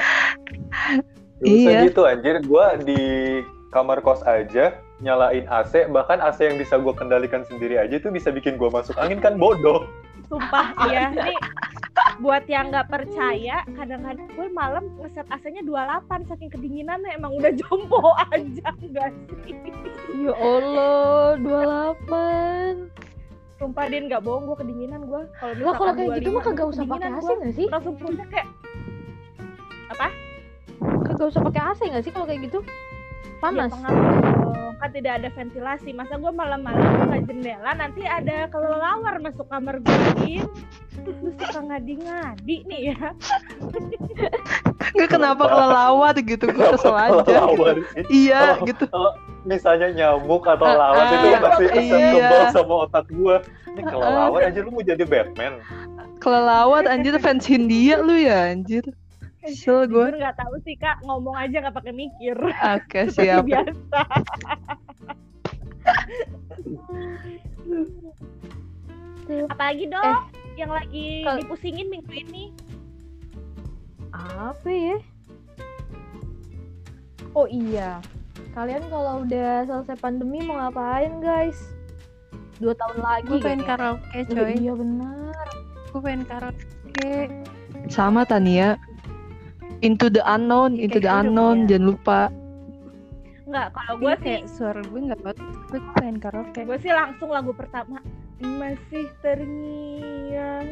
Iya. gitu anjir, gua di kamar kos aja nyalain AC, bahkan AC yang bisa gua kendalikan sendiri aja itu bisa bikin gua masuk angin kan bodoh. Sumpah ya, ini buat yang nggak percaya, kadang-kadang gue malam ngeset AC-nya 28 saking kedinginannya emang udah jompo aja enggak sih? ya Allah 28 Sumpah Din nggak bohong gue kedinginan gue. Kalau lah kalau misalkan kayak gitu 25 mah kagak usah pakai AC nggak sih langsung punya kayak gak usah pakai AC nggak sih kalau kayak gitu? Panas. Ya. Kan tidak ada ventilasi. Masa gue malam-malam buka jendela nanti ada kelelawar masuk kamar gue. Din. Lu suka ngadi-ngadi nih ya. Nggak kenapa kelelawar gitu, gue kesel aja. Kelelawar. Iya, gitu. Misalnya nyamuk atau Ah, lawan itu ah, pasti iya. kebal sama otak gua. Ini kelelawar aja lu mau jadi Batman. Kelelawar anjir fans Hindia lu ya anjir. Kesel gue. Gue nggak tahu sih kak ngomong aja nggak pakai mikir. Oke, Seperti siap. biasa. Apalagi dong yang lagi kal- dipusingin minggu ini. Apa ya? Oh iya. Kalian kalau udah selesai pandemi mau ngapain guys? Dua tahun lagi gue pengen kayaknya. karaoke Oh, coy Iya benar. gue pengen karaoke Sama Tania. Into the unknown, into the Kayak udah unknown, punya. jangan lupa. Nggak, kalau gue gue sih kayak suara gue nggak bagus gue pengen karaoke gue sih langsung lagu pertama masih terngiang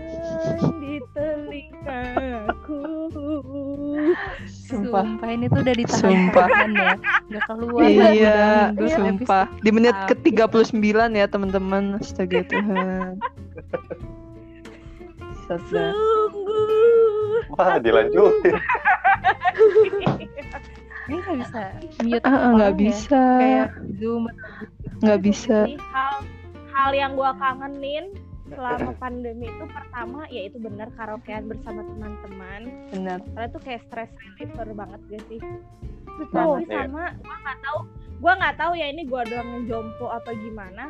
di telingaku Sumpah. Sumpah ini tuh udah ditahan Sumpah. ya Gak keluar Iya, Udah sumpah. Di menit Tapi- ke-39 ya, teman-teman. Astaga Tuhan. Sungguh Wah, dilanjutin. Ini gak bisa mute Ah, ah, nggak orang ya. bisa. Kayak zoom Nggak bisa. Hal hal yang gue kangenin selama pandemi itu pertama yaitu benar karaokean bersama teman-teman. Benar. karena tuh kayak stress reliever banget gak sih? Banget. tapi sama gue nggak tahu gue nggak tahu ya ini gue doang yang jompo apa gimana.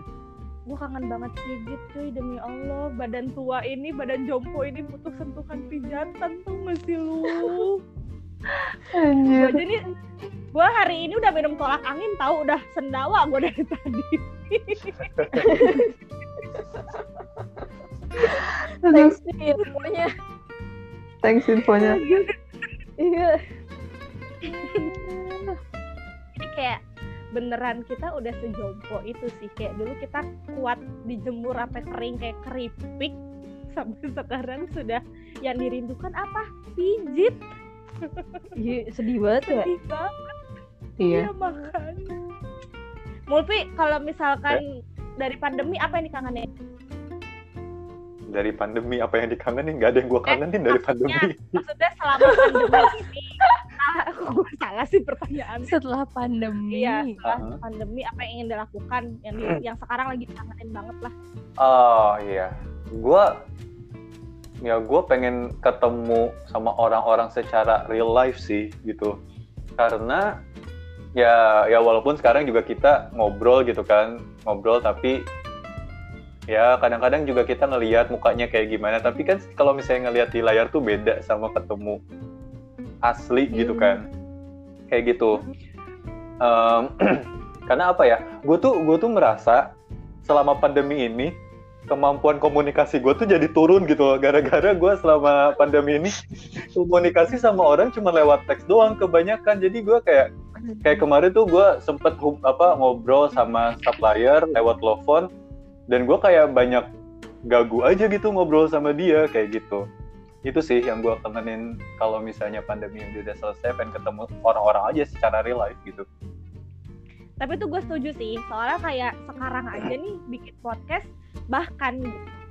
Gue kangen banget pijit cuy demi Allah. Badan tua ini badan jompo ini butuh sentuhan pijatan tuh masih lu Anjir. aja nih gue hari ini udah minum tolak angin tahu udah sendawa gue dari tadi Thanks nih semuanya. thanks infonya. Iya. ini kayak beneran kita udah sejompo itu sih kayak dulu kita kuat dijemur sampai kering kayak keripik sampai sekarang sudah yang dirindukan apa pijit Iya, sedih banget ya. sedih banget Iya. ya makan Mulpi kalau misalkan dari pandemi apa yang dikangenin Dari pandemi apa yang dikangenin? Gak ada yang gua kangenin dari maksudnya- pandemi. maksudnya selama pandemi ini ah, gue salah sih pertanyaan setelah pandemi iya setelah Uh-huh. pandemi apa yang ingin dilakukan yang di- yang sekarang lagi dikangenin banget lah Oh iya, gua ya gua pengen ketemu sama orang-orang secara real life sih gitu. Karena ya ya walaupun sekarang juga kita ngobrol gitu kan, ngobrol tapi ya kadang-kadang juga kita ngelihat mukanya kayak gimana. Tapi kan kalau misalnya ngelihat di layar tuh beda sama ketemu asli gitu kan, kayak gitu. Em, karena apa ya? Gue tuh gue tuh merasa selama pandemi ini kemampuan komunikasi gue tuh jadi turun gitu gara-gara gue selama pandemi ini komunikasi sama orang cuma lewat teks doang kebanyakan. Jadi gue kayak kayak kemarin tuh gue sempet apa ngobrol sama supplier lewat telepon. Dan gue kayak banyak gagu aja gitu ngobrol sama dia kayak gitu. Itu sih yang gue kangenin kalau misalnya pandemi ini udah selesai pengen ketemu orang-orang aja secara real life gitu. Tapi tuh gue setuju sih soalnya kayak sekarang aja nih bikin podcast bahkan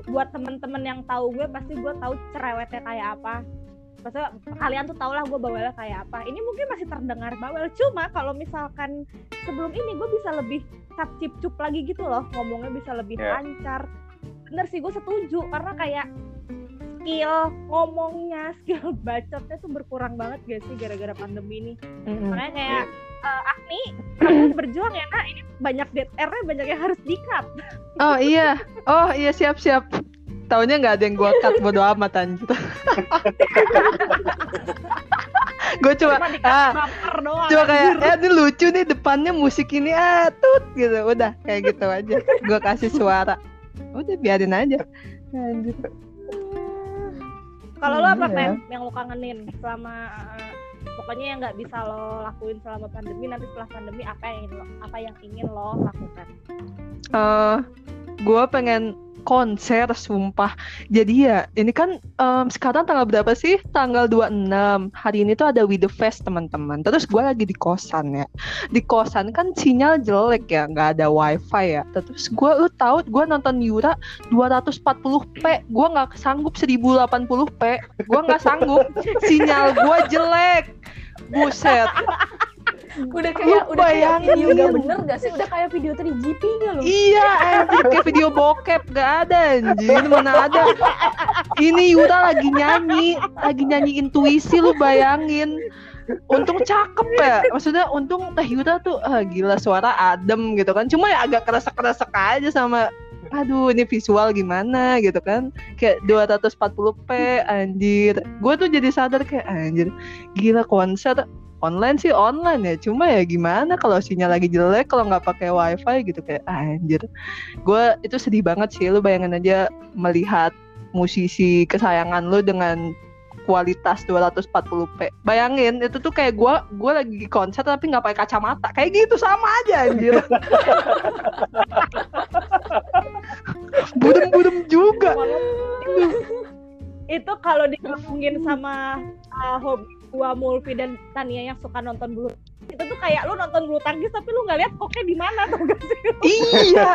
buat temen-temen yang tahu gue pasti gue tahu cerewetnya kayak apa. Maksudnya kalian tuh tau lah gue bawelnya kayak apa. Ini mungkin masih terdengar bawel cuma kalau misalkan sebelum ini gue bisa lebih cap cip cup lagi gitu loh. Ngomongnya bisa lebih Ya. lancar. Bener sih gue setuju. Karena kayak skill ngomongnya skill bacotnya tuh berkurang banget gak sih gara-gara pandemi ini? Mm-mm. makanya kayak eh, Agni kamu berjuang ya nak ini banyak dead air-nya banyak yang harus di cut Oh iya, oh iya siap siap. Taunya nggak ada yang gua cut bodo amat anjir. gue cuma ah cuma kayak eh ini lucu nih depannya musik ini ah tut gitu udah kayak gitu aja gue kasih suara udah biarin aja Anjir. kalau lo apa Iya. Pen yang lo kangenin selama eh, pokoknya yang nggak bisa lo lakuin selama pandemi nanti setelah pandemi apa yang apa yang ingin lo lakukan? Eh gue pengen konser sumpah. Jadi ya, ini kan em, sekarang tanggal berapa sih? Tanggal 26. Hari ini tuh ada With the Fest teman-teman. Terus gue lagi di kosan ya. Di kosan kan sinyal jelek ya, nggak ada wifi ya. Terus gue, lu tahu gue nonton Yura 240p. Gue nggak sanggup 1080p. Gue nggak sanggup. Sinyal gue jelek. Buset. Udah kayak Lu udah kayak video bayangin. gak bener gak sih? Udah kayak video 3GP gak lu Iya, anjir kayak video bokep. Gak ada anjir, mana ada. Ini Yura lagi nyanyi, lagi nyanyi intuisi lu bayangin. Untung cakep ya, maksudnya untung Teh Yura tuh ah, gila suara adem gitu kan. Cuma ya agak keresek-keresek aja sama aduh ini visual gimana? gitu kan. Kayak 240p anjir. Gue tuh jadi sadar kayak anjir gila konser online sih online ya cuma ya gimana kalau sinyal lagi jelek kalau nggak pakai wifi gitu kayak ah, anjir. Gue itu sedih banget sih lu bayangin aja melihat musisi kesayangan lu dengan kualitas 240p bayangin itu tuh kayak gue gue lagi di konser tapi nggak pakai kacamata. Kayak gitu sama aja anjir. Budem-budem juga. Itu kalau digabungin sama uh, hobi gua Mulvi dan Tania yang suka nonton bulu itu tuh kayak lu nonton bulu tangkis tapi lu nggak lihat koknya di mana tuh gak sih? Iya.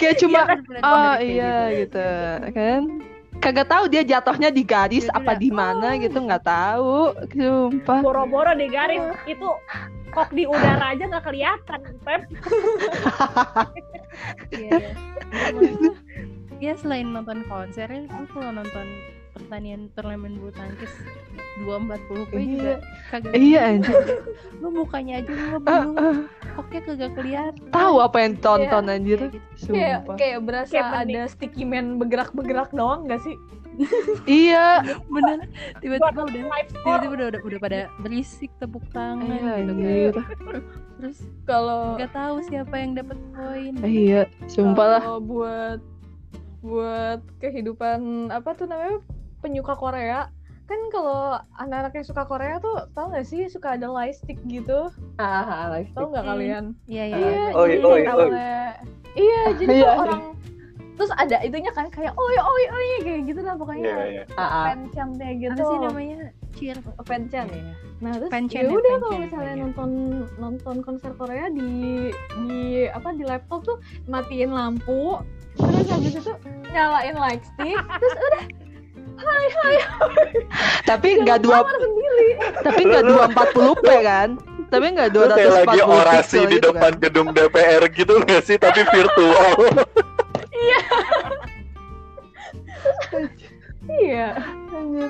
Kayak cuma Bener-bener oh kayak iya gitu. gitu kan? Kagak tahu dia jatuhnya di garis Jadi apa di mana gitu nggak tahu. Sumpah. Boro-boro di garis. Itu kok di udara aja nggak kelihatan Pep Iya, iya. Ya selain nonton konser, ya, lu kalau nonton pertandingan turnamen bulu tangkis 240 p juga kagak iya anjir lu mukanya aja lu Ah, bingung. ah. koknya kagak kelihatan. Tahu apa yang tonton anjir. Kayak gitu. kayak sumpah. Kayak berasa Kayak bening. ada sticky man bergerak-bergerak doang gak sih? Iya. Bener. Tiba-tiba udah tiba-tiba udah, udah udah pada berisik tepuk tangan iya gitu kan. anjir. Terus kalau nggak tahu siapa yang dapat poin. Iya sumpah lah. Buat buat kehidupan apa tuh namanya penyuka Korea. Kan kalau anak-anak yang suka Korea tuh tau gak sih suka ada lightstick gitu? Ah like tau nggak kalian? Iya iya. Iya iya jadi Iya. tuh orang terus ada itunya kan kayak oi oi oi kayak gitu lah pokoknya. Iya, iya. ah, ah. fanchannya gitu. Apa sih namanya? Cheer. Fanchan ya nah terus ya udah kalau misalnya nonton nonton konser Korea di di apa di laptop tuh matiin lampu terus habis itu nyalain light stick terus udah tapi nggak dua tapi nggak dua empat puluh p kan? Tapi nggak dua ratus empat lagi puluh orasi di gitu depan kan. gedung DPR gitu nggak sih? Tapi virtual. Iya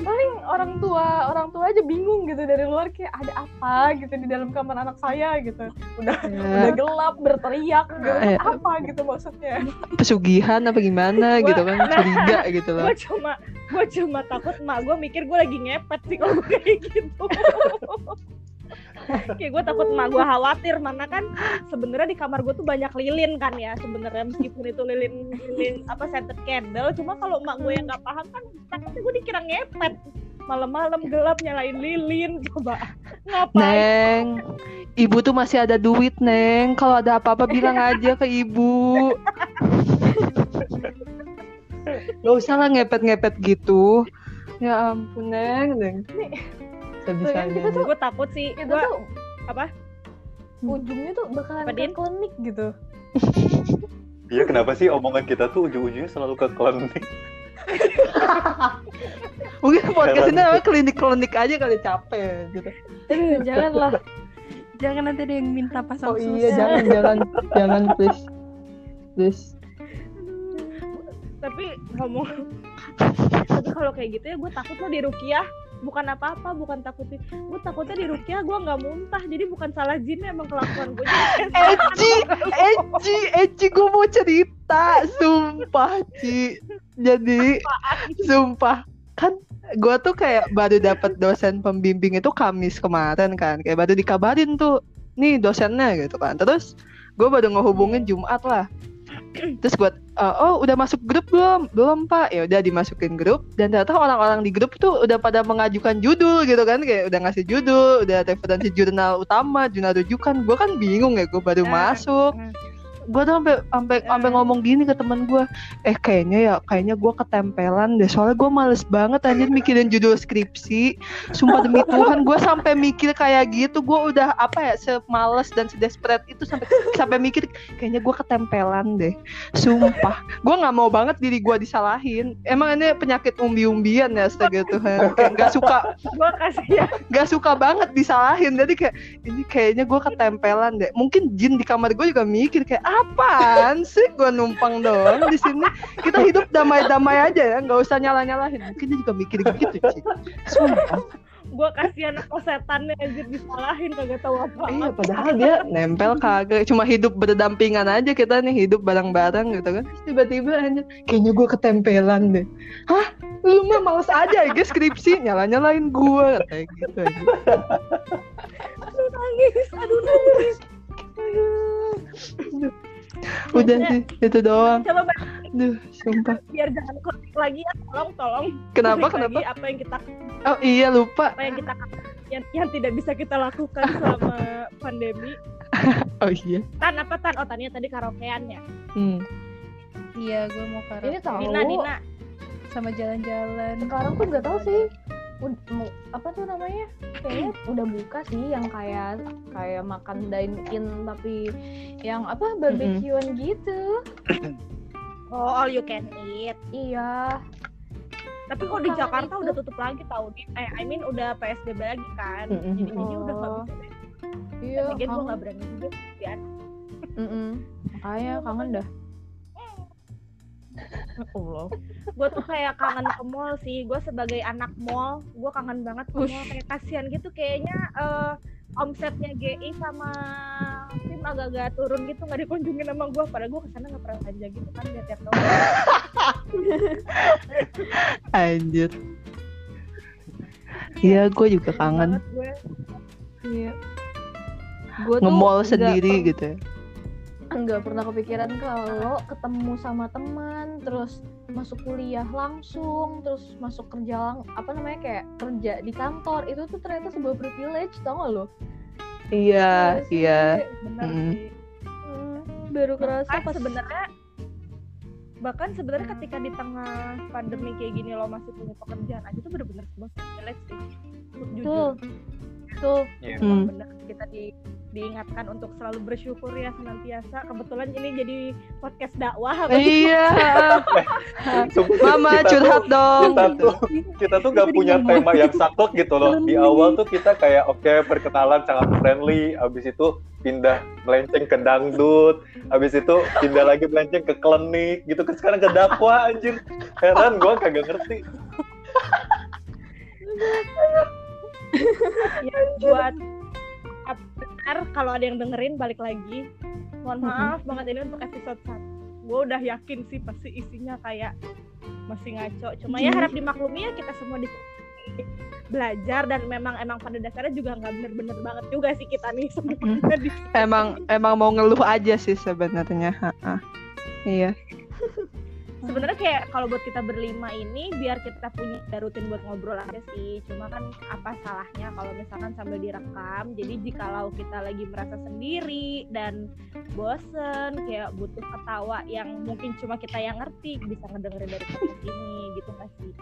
paling orang tua orang tua aja bingung gitu dari luar kayak ada apa gitu di dalam kamar anak saya gitu. Udah udah Ya, gelap berteriak gitu. Eh. apa gitu maksudnya? Pesugihan apa gimana Gua- gitu kan? curiga gitu loh. gue cuma gue cuma takut mak gue mikir gue lagi ngepet sih kalau kayak gitu kayak gue takut mak gue khawatir mana kan sebenarnya di kamar gue tuh banyak lilin kan ya sebenarnya meskipun itu lilin lilin apa scented candle cuma kalau mak gue yang nggak paham kan takutnya gue dikira ngepet malam-malam gelap nyalain lilin coba ngapain Neng, ibu tuh masih ada duit, Neng. Kalau ada apa-apa bilang aja ke ibu. Gak usah lah ngepet-ngepet gitu. Ya ampun, Neng, Neng. Bahkan kita tuh- gue takut sih itu gue tuh apa? ujungnya tuh bakalan ke klinik gitu Iya kenapa sih omongan kita tuh ujung-ujungnya selalu ke klinik? Mungkin podcast ini namanya klinik-klinik aja kali capek gitu. Aduh, janganlah jangan nanti ada yang minta pasang Oh susu iya, jangan, jangan, jangan, please. Please. tapi ngomong tapi kalau kayak gitu ya gue takut lo di Rukiah bukan apa-apa bukan takut gue takutnya di Rukiah gue nggak muntah jadi bukan salah jinnya emang kelakuan gue Eci, Eci, Eci, gue mau cerita, sumpah, Ci. Jadi, sumpah, kan gue tuh kayak baru dapat dosen pembimbing itu Kamis kemarin kan, kayak baru dikabarin tuh, nih dosennya gitu kan. Terus gue baru ngehubungin Jumat lah. Terus gue, "Eh, oh udah masuk grup belum? Belum pak. Ya udah dimasukin grup dan ternyata orang-orang di grup tuh udah pada mengajukan judul gitu kan, kayak udah ngasih judul, udah referensi jurnal utama, jurnal rujukan. Gue kan bingung ya, gue baru Ah, masuk ah. Gue tuh sampai sampai sampai ngomong gini ke temen gue eh kayaknya ya kayaknya gue ketempelan deh soalnya gue males banget anjir mikirin judul skripsi. Sumpah demi Tuhan gue sampai mikir kayak gitu. Gue udah apa ya semales dan sedesperate itu sampai sampai mikir kayaknya gue ketempelan deh. Sumpah. Gue nggak mau banget diri gue disalahin. Emang ini penyakit umbi-umbian ya astaga Tuhan. Kayak nggak suka gue kasih ya nggak suka banget disalahin. Jadi kayak ini kayaknya gue ketempelan deh. Mungkin jin di kamar gue juga mikir kayak apaan sih? Gue numpang doang di sini. Kita hidup damai-damai aja ya nggak usah nyala-nyalahin. Mungkin dia juga mikir gitu sih sumpah. Gue kasihan apa setannya anjir disalahin kagak tahu apa iya padahal dia nempel kagak. Cuma hidup berdampingan aja kita nih hidup bareng-bareng gitu kan. Tiba-tiba aja kayaknya gue ketempelan deh. Hah? Lu mah males aja ya skripsi. Nyala-nyalain gue kayak gitu aja. aduh nangis. Aduh nangis udah sih itu doang coba Duh, sumpah. biar jangan konflik lagi ya tolong tolong Kenapa? Kenapa? lagi apa yang kita Oh iya lupa. apa yang kita yang, yang tidak bisa kita lakukan selama pandemi Oh iya. tan apa tan oh tanya tadi karaokean ya Hmm. Iya, gue mau karaoke Ini tahu. Dina Dina sama jalan-jalan. Sekarang tuh nggak tahu sih. Ud- mau- apa tuh namanya? Kayaknya udah buka sih yang kayak kayak makan dine in tapi yang apa barbekyuan gitu. oh all you can eat Iya. tapi kok di Jakarta itu. udah tutup lagi tahu di eh I mean udah PSBB lagi kan Mm-mm. jadi jadi udah nggak Oh. bisa. Iya. Gue nggak berani juga ya Mm-mm. Makanya kangen dah. Allah. gue tuh kayak kangen ke mall sih gue sebagai anak mall gue kangen banget ke mall kayak kasihan gitu kayaknya eh, omsetnya GI sama tim agak-agak turun gitu nggak dikunjungin sama gue padahal gue ke sana nggak pernah belanja gitu kan lihat tiap tahun Anjir. Iya, gue juga kangen Iya. Gue nge-mall sendiri gitu ya. Nggak pernah kepikiran kalau ketemu sama teman terus masuk kuliah langsung terus masuk kerja lang apa namanya kayak kerja di kantor. Itu tuh ternyata sebuah privilege tau gak lo? Iya, iya. bener Mm. sih. Hmm, baru kerasa pas sebenarnya bahkan sebenarnya ketika di tengah pandemi kayak gini lo masih punya pekerjaan aja tuh bener-bener sebuah privilege sih betul jujur betul Iya. Hmm. bener kita di, diingatkan untuk selalu bersyukur ya senantiasa kebetulan ini jadi podcast dakwah Iya. Mama kita curhat tuh- dong. Kita tuh kita tuh gak punya tema yang saklek gitu loh. Di awal tuh kita kayak oke perkenalan sangat friendly, abis itu pindah melenceng ke dangdut, abis itu pindah lagi melenceng ke klinik gitu kan sekarang ke dakwah anjir. Heran gua kagak ngerti. ya, buat benar kalau ada yang dengerin balik lagi. Mohon maaf banget ini untuk episode 1 gue udah yakin sih pasti isinya kayak masih ngaco. Cuma ya harap dimaklumi ya kita semua di belajar dan memang emang pada dasarnya juga nggak bener-bener banget juga sih kita nih sebenarnya. Di Emang emang mau ngeluh aja sih sebenarnya. Iya. Sebenarnya kayak kalau buat kita berlima ini biar kita punya rutin buat ngobrol aja sih. Cuma kan apa salahnya kalau misalkan sambil direkam. Jadi jikalau kita lagi merasa sendiri dan bosen kayak butuh ketawa yang mungkin cuma kita yang ngerti bisa ngedengerin dari podcast ini gitu sih?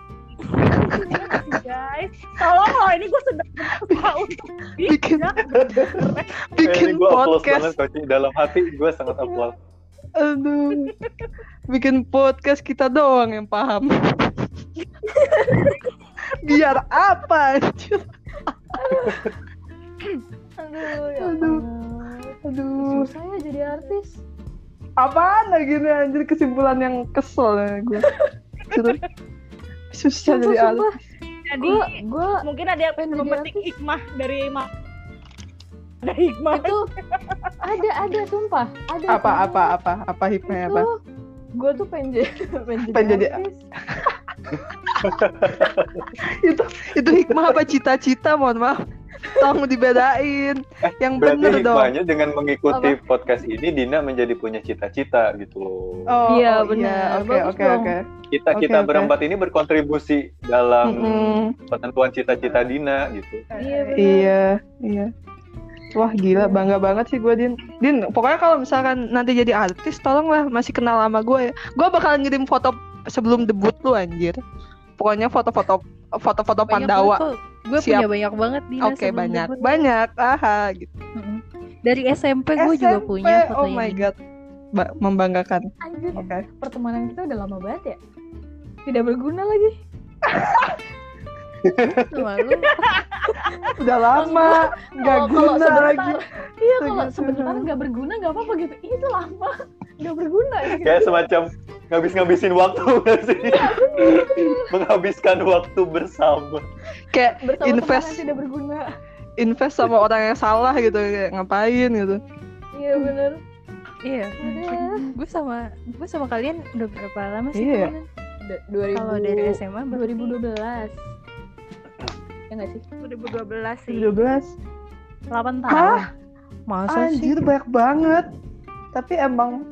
Iya sih, guys? Tolong loh ini gue sudah berusaha untuk Bikin bikin gue banget podcast. Dalam hati gue sangat applause. Aduh. Bikin podcast kita doang yang paham. Biar apa? anjir? aduh ya Aduh. Aduh. susah ya jadi artis Apaan lagi nih anjir kesimpulan yang kesel ya gue. Susah Sumpah, jadi sumpah. artis. jadi gue mungkin ada yang pengen memetik hikmah dari mak ada hikmah. Itu ada ada sumpah. Ada Apa apa apa apa hikmahnya apa? gue tuh pengen jadi pengen jadi itu itu hikmah apa? Cita-cita mohon maaf. Tolong dibedain. Yang Berarti bener dong. hikmahnya dengan mengikuti podcast ini Dina menjadi punya cita-cita gitu loh. oh Iya, oh, benar. oke oke oke. Kita kita oke. berempat ini berkontribusi dalam Mm-mm. penentuan cita-cita Dina gitu. iya benar. Iya iya Wah gila bangga banget sih gue Din. Din pokoknya kalau misalkan nanti jadi artis tolonglah masih kenal sama gue ya. Gue bakalan ngirim foto sebelum debut lu anjir. Pokoknya foto-foto foto-foto Pandawa. Gue Siap. punya banyak banget Dina Oke sebelum banyak debut. banyak. Aha gitu. Dari SMP gue juga punya Oh fotonya my god. Ba- membanggakan. Anjir, Oke. pertemanan kita udah lama banget ya. Tidak berguna lagi. Sama lu Udah lama nggak guna lagi. iya kalau sebentar nggak berguna nggak apa-apa gitu. Itu lama, nggak berguna. Gitu. Kayak semacam ngabis-ngabisin waktu nggak sih? Menghabiskan waktu bersama. Kayak Bersama invest. tidak berguna. invest sama orang yang salah gitu kayak ngapain gitu. Iya bener. Iya. Gue sama Gue sama kalian udah berapa lama sih Iya. temenan? Da- 2000 Kalau dari SMA berarti 2012. Ya nggak sih? 2012 sih 12. 8 tahun Hah? Masa sih? Anjir banyak banget. Tapi emang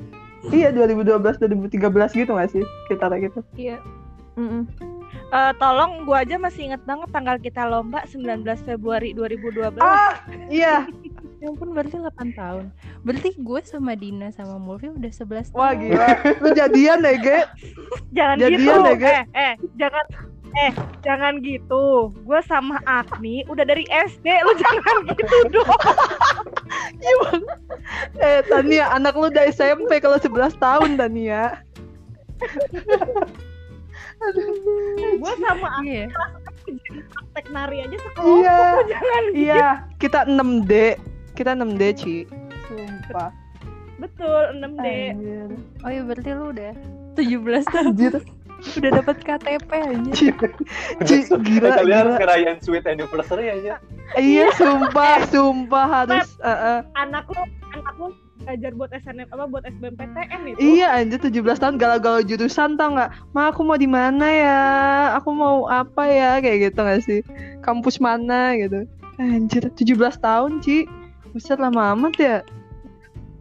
iya 2012 2013 gitu gak sih? Kita gitu. Iya. Mm-mm. Eh, tolong gua aja masih inget banget tanggal kita lomba 19 Februari 2012 Ah, iya. Ya ampun berarti 8 tahun Berarti gue sama Dina sama Mulvi udah 11 tahun Wah gila. Lu jadian ya, Ge? jangan Jadian gitu ya, Ge? eh eh jangan eh jangan gitu gue sama Agni udah dari SD lu jangan gitu dong Eh, Tania, anak lu udah SMP kalau 11 tahun, Tania. gue sama Agni Iya praktek nari aja sekelompok Iya. jangan gitu Iya, kita 6D. Kita 6D, Ci. Sumpah. betul 6D Anjir. Oh iya berarti lu udah 17 tahun Anjir. Udah dapat KTP aja Ci, gila, kalian harus gila. ngerayain sweet anniversary aja. Iya, sumpah, sumpah harus. eh, eh. anak lu anak lu belajar buat SNM apa buat SBMPTN itu Iya anjir 17 tahun galau-galau jurusan tau nggak? Ma aku mau di mana ya? Aku mau apa ya? Kayak gitu gak sih? Kampus mana gitu? Anjir 17 tahun Ci Buset lama amat ya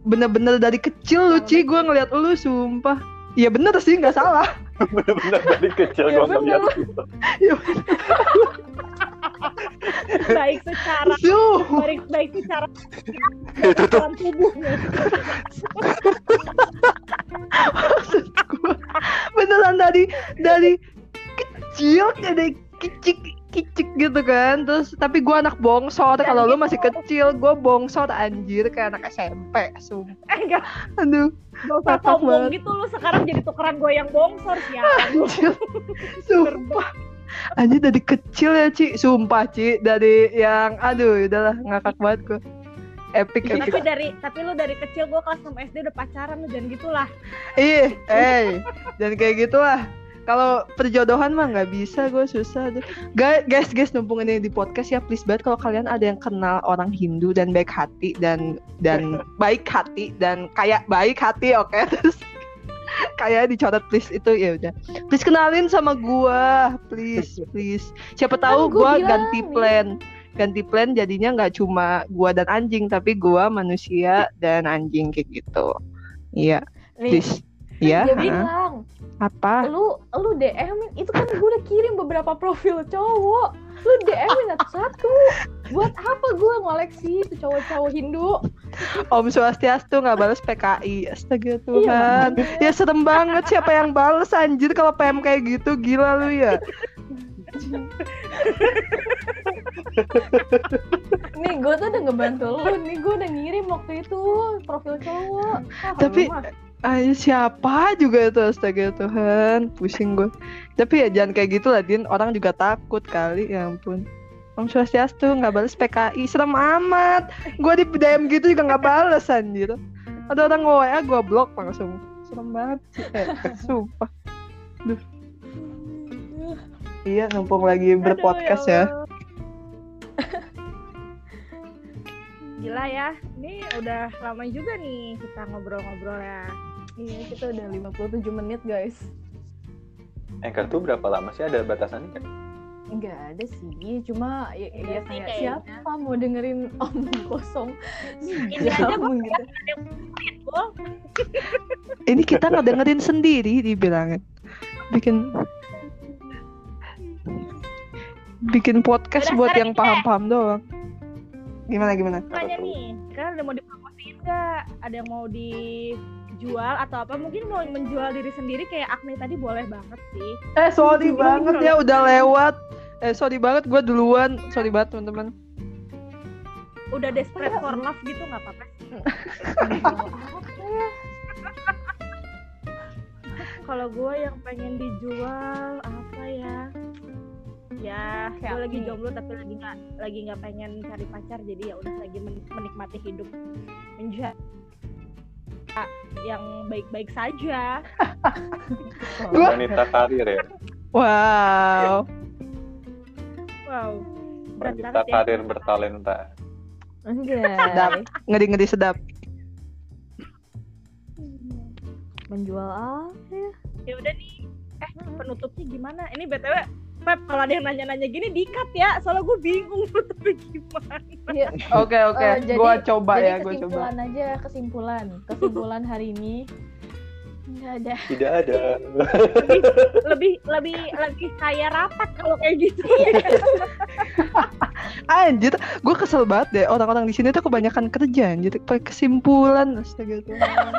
Bener-bener dari kecil lu Ci Gue ngeliat lu sumpah Iya bener sih nggak salah Bener-bener dari kecil Ya gua bener. ngeliat gitu. baik secara baik baik secara Itu tuh tubuhnya Maksud gua, Beneran dari Dari kecil Dari kicik kicik gitu kan terus tapi gua anak bongsor kalau lu masih kecil gua bongsor anjir kayak anak SMP sumpah eh enggak aduh gak usah sombong banget. gitu lu sekarang jadi tukeran gue yang bongsor sih ya Anjir, sumpah. Anjir dari kecil ya, Ci. Sumpah, Ci. Dari yang aduh, udahlah ngakak banget gua. Epic, tapi epic. dari tapi lu dari kecil gue kelas 6 SD udah pacaran lu jangan gitulah Ih, eh, dan kayak gitulah. Kalau perjodohan mah nggak bisa, gue susah tuh. Guys, guys, guys, numpung ini di podcast ya, please banget kalau kalian ada yang kenal orang Hindu dan baik hati dan dan baik hati dan kayak baik hati, oke, terus kayak dicoret please itu ya udah. Please kenalin sama gua, please, please. Siapa tahu Kan gua gua bilang ganti plan. Ganti plan jadinya nggak cuma gua dan anjing, tapi gua manusia dan anjing kayak gitu. Iya, Nih, please. Iya. dia bilang, Apa? lu lu DM-in itu kan gue udah kirim beberapa profil cowok. Lu DM-in satu-satu. Buat apa gue ngoleksi itu cowok-cowok Hindu? Om Swastiastu nggak balas PKI. Astaga Iya, Tuhan. Ya serem banget siapa yang balas anjir kalau PM kayak gitu gila lu ya. Nih gue tuh udah ngebantu lu. Nih gue udah ngirim waktu itu profil cowok. Ah, Tapi- mah. Ay, siapa juga itu astaga Tuhan, pusing gue. Tapi ya jangan kayak gitu lah Din, orang juga takut kali, ya ampun. Om Swastiastu nggak balas PKI, serem amat. Gue di DM gitu juga nggak balas anjir. Ada orang WA gue blok langsung. Serem banget sih, eh, sumpah. Duh. Iya, numpung lagi berpodcast ya. Aduh, Allah. Gila ya, ini udah lama juga nih kita ngobrol-ngobrol ya. Iya kita udah 57 menit guys. Anchor tuh berapa lama sih ada batasannya nggak? Enggak ada sih, cuma ya, ya sih, kayak siapa mau dengerin omong kosong Ini aja jam gitu. Ini kita ngedengerin sendiri dibilangin. Bikin bikin podcast Udah, buat yang paham-paham doang. Gimana gimana? Tanya nih, kan ada mau dipromosiin nggak? Ada yang mau dijual atau apa? Mungkin mau menjual diri sendiri kayak Agni tadi boleh banget sih. Eh sorry banget ya udah lewat. Eh sorry banget gue duluan. Sorry banget teman-teman. Udah desperate for love gitu nggak apa-apa sih. Kalau gue yang pengen dijual apa ya? Ya, gue lagi jomblo tapi lagi nggak lagi nggak pengen cari pacar jadi ya udah lagi men- menikmati hidup menjadi yang baik-baik saja. Wanita karir ya. Wow. Wow. Wanita ya. karir bertalenta. Sedap. Anjay. Ngeri-ngeri sedap. Menjual apa ya? Ya udah nih. Eh, penutupnya gimana? Ini BTW Pep, kalau ada yang nanya-nanya gini dikat ya, soalnya gue bingung menutupnya gimana. Iya. Oke oke. Jadi- Gua coba Jadi ya, gua coba. kesimpulan aja, kesimpulan. Kesimpulan hari ini nggak ada. Tidak ada. lebih lebih lebih kayak rapat kalau kayak gitu. Anjir, gue kesel banget deh orang-orang di sini tuh kebanyakan kerja anjir. Pakai kesimpulan astaga Tuhan.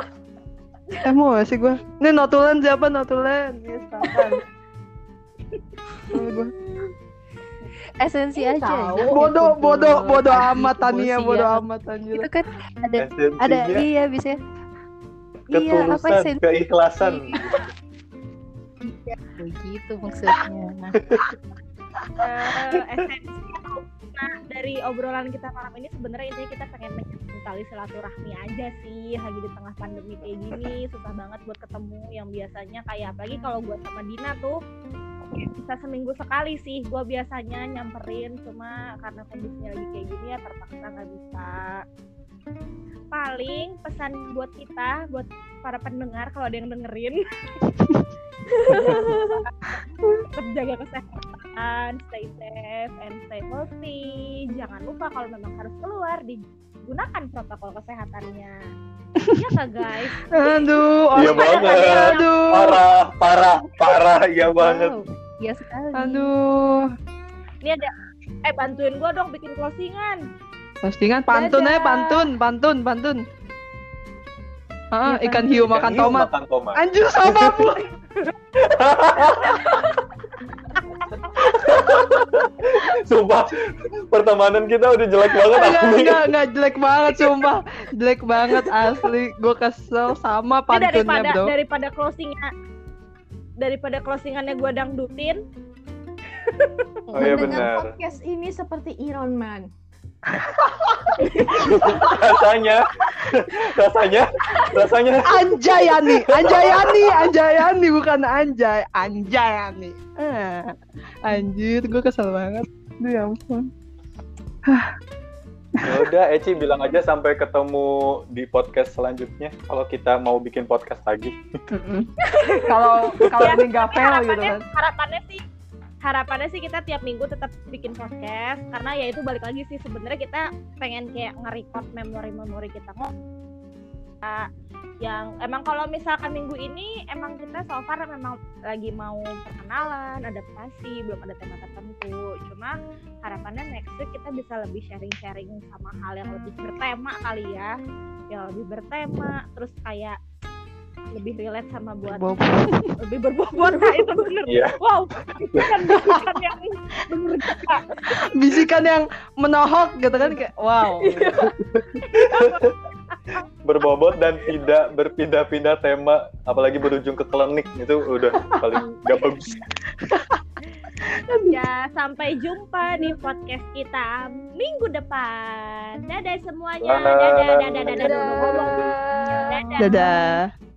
Emosi gue. Ini notulen siapa notulen? Ya, Esensi aja. tahu. jangan bodoh bodoh bodoh amat Tania bodoh ya. amat anjir. Itu kan ada Esensinya ada iya bisa. Iya, apa ketulusan, esensi? keikhlasan. Begitu maksudnya. Eh, esensi nah dari obrolan kita malam ini sebenarnya intinya kita pengen menyambung tali silaturahmi aja sih lagi di tengah pandemi kayak gini susah banget buat ketemu yang biasanya kayak apalagi kalau gue sama Dina tuh bisa seminggu sekali sih gue biasanya nyamperin. Cuma karena kondisinya lagi kayak gini ya terpaksa nggak bisa. Paling pesan buat kita buat para pendengar kalau ada yang dengerin. Tetap jaga kesehatan stay safe and stay healthy. Jangan lupa kalau memang harus keluar digunakan protokol kesehatannya Iya kak guys Aduh, Iya banget. Aduh. Parah, parah, parah, iya banget. Iya sekali. Aduh. ini ada eh bantuin gua dong bikin closingan Postingan pantun aja pantun, pantun, pantun. Ah, Iya, ikan hiu Ikan makan hiu tomat. Makan tomat. Anjir sama bu. Sumpah, pertemanan kita udah jelek banget. Enggak, Agni. enggak, enggak jelek banget sumpah. Jelek banget asli. Gue kesel sama Ini pantunnya, daripada Bro. daripada closingan daripada closingannya gua dangdutin Oh iya benar. podcast ini seperti Iron Man. Rasanya, rasanya, rasanya. Anjayani, Anjayani, Anjayani bukan Anjay, Anjayani. Ah, anjir, gue kesel banget. Duh ya ampun. Ya udah, Eci bilang aja sampai ketemu di podcast selanjutnya. Kalau kita mau bikin podcast lagi. Kalau kalau Ya, ini nggak fail gitu harapannya kan. harapannya sih harapannya sih kita tiap minggu tetap bikin podcast karena ya itu balik lagi sih sebenarnya kita pengen kayak nge-record memori-memori kita ngomong yang emang kalau misalkan minggu ini emang kita so far memang lagi mau perkenalan adaptasi belum ada tema tertentu. Cuma harapannya next week kita bisa lebih sharing-sharing sama hal yang lebih bertema kali ya. Yang lebih bertema terus kayak lebih relate sama buat Bob. lebih berbobot nah itu bener Iya. wow bukan bukan yang bener juga. Bisikan yang menohok gitu kan kayak wow. Berbobot dan tidak berpindah-pindah tema, apalagi berujung ke klinik itu udah paling gak bagus. ya sampai jumpa di podcast kita minggu depan dadah semuanya dadah dadah dadah dadah, dadah. dadah. Dadah.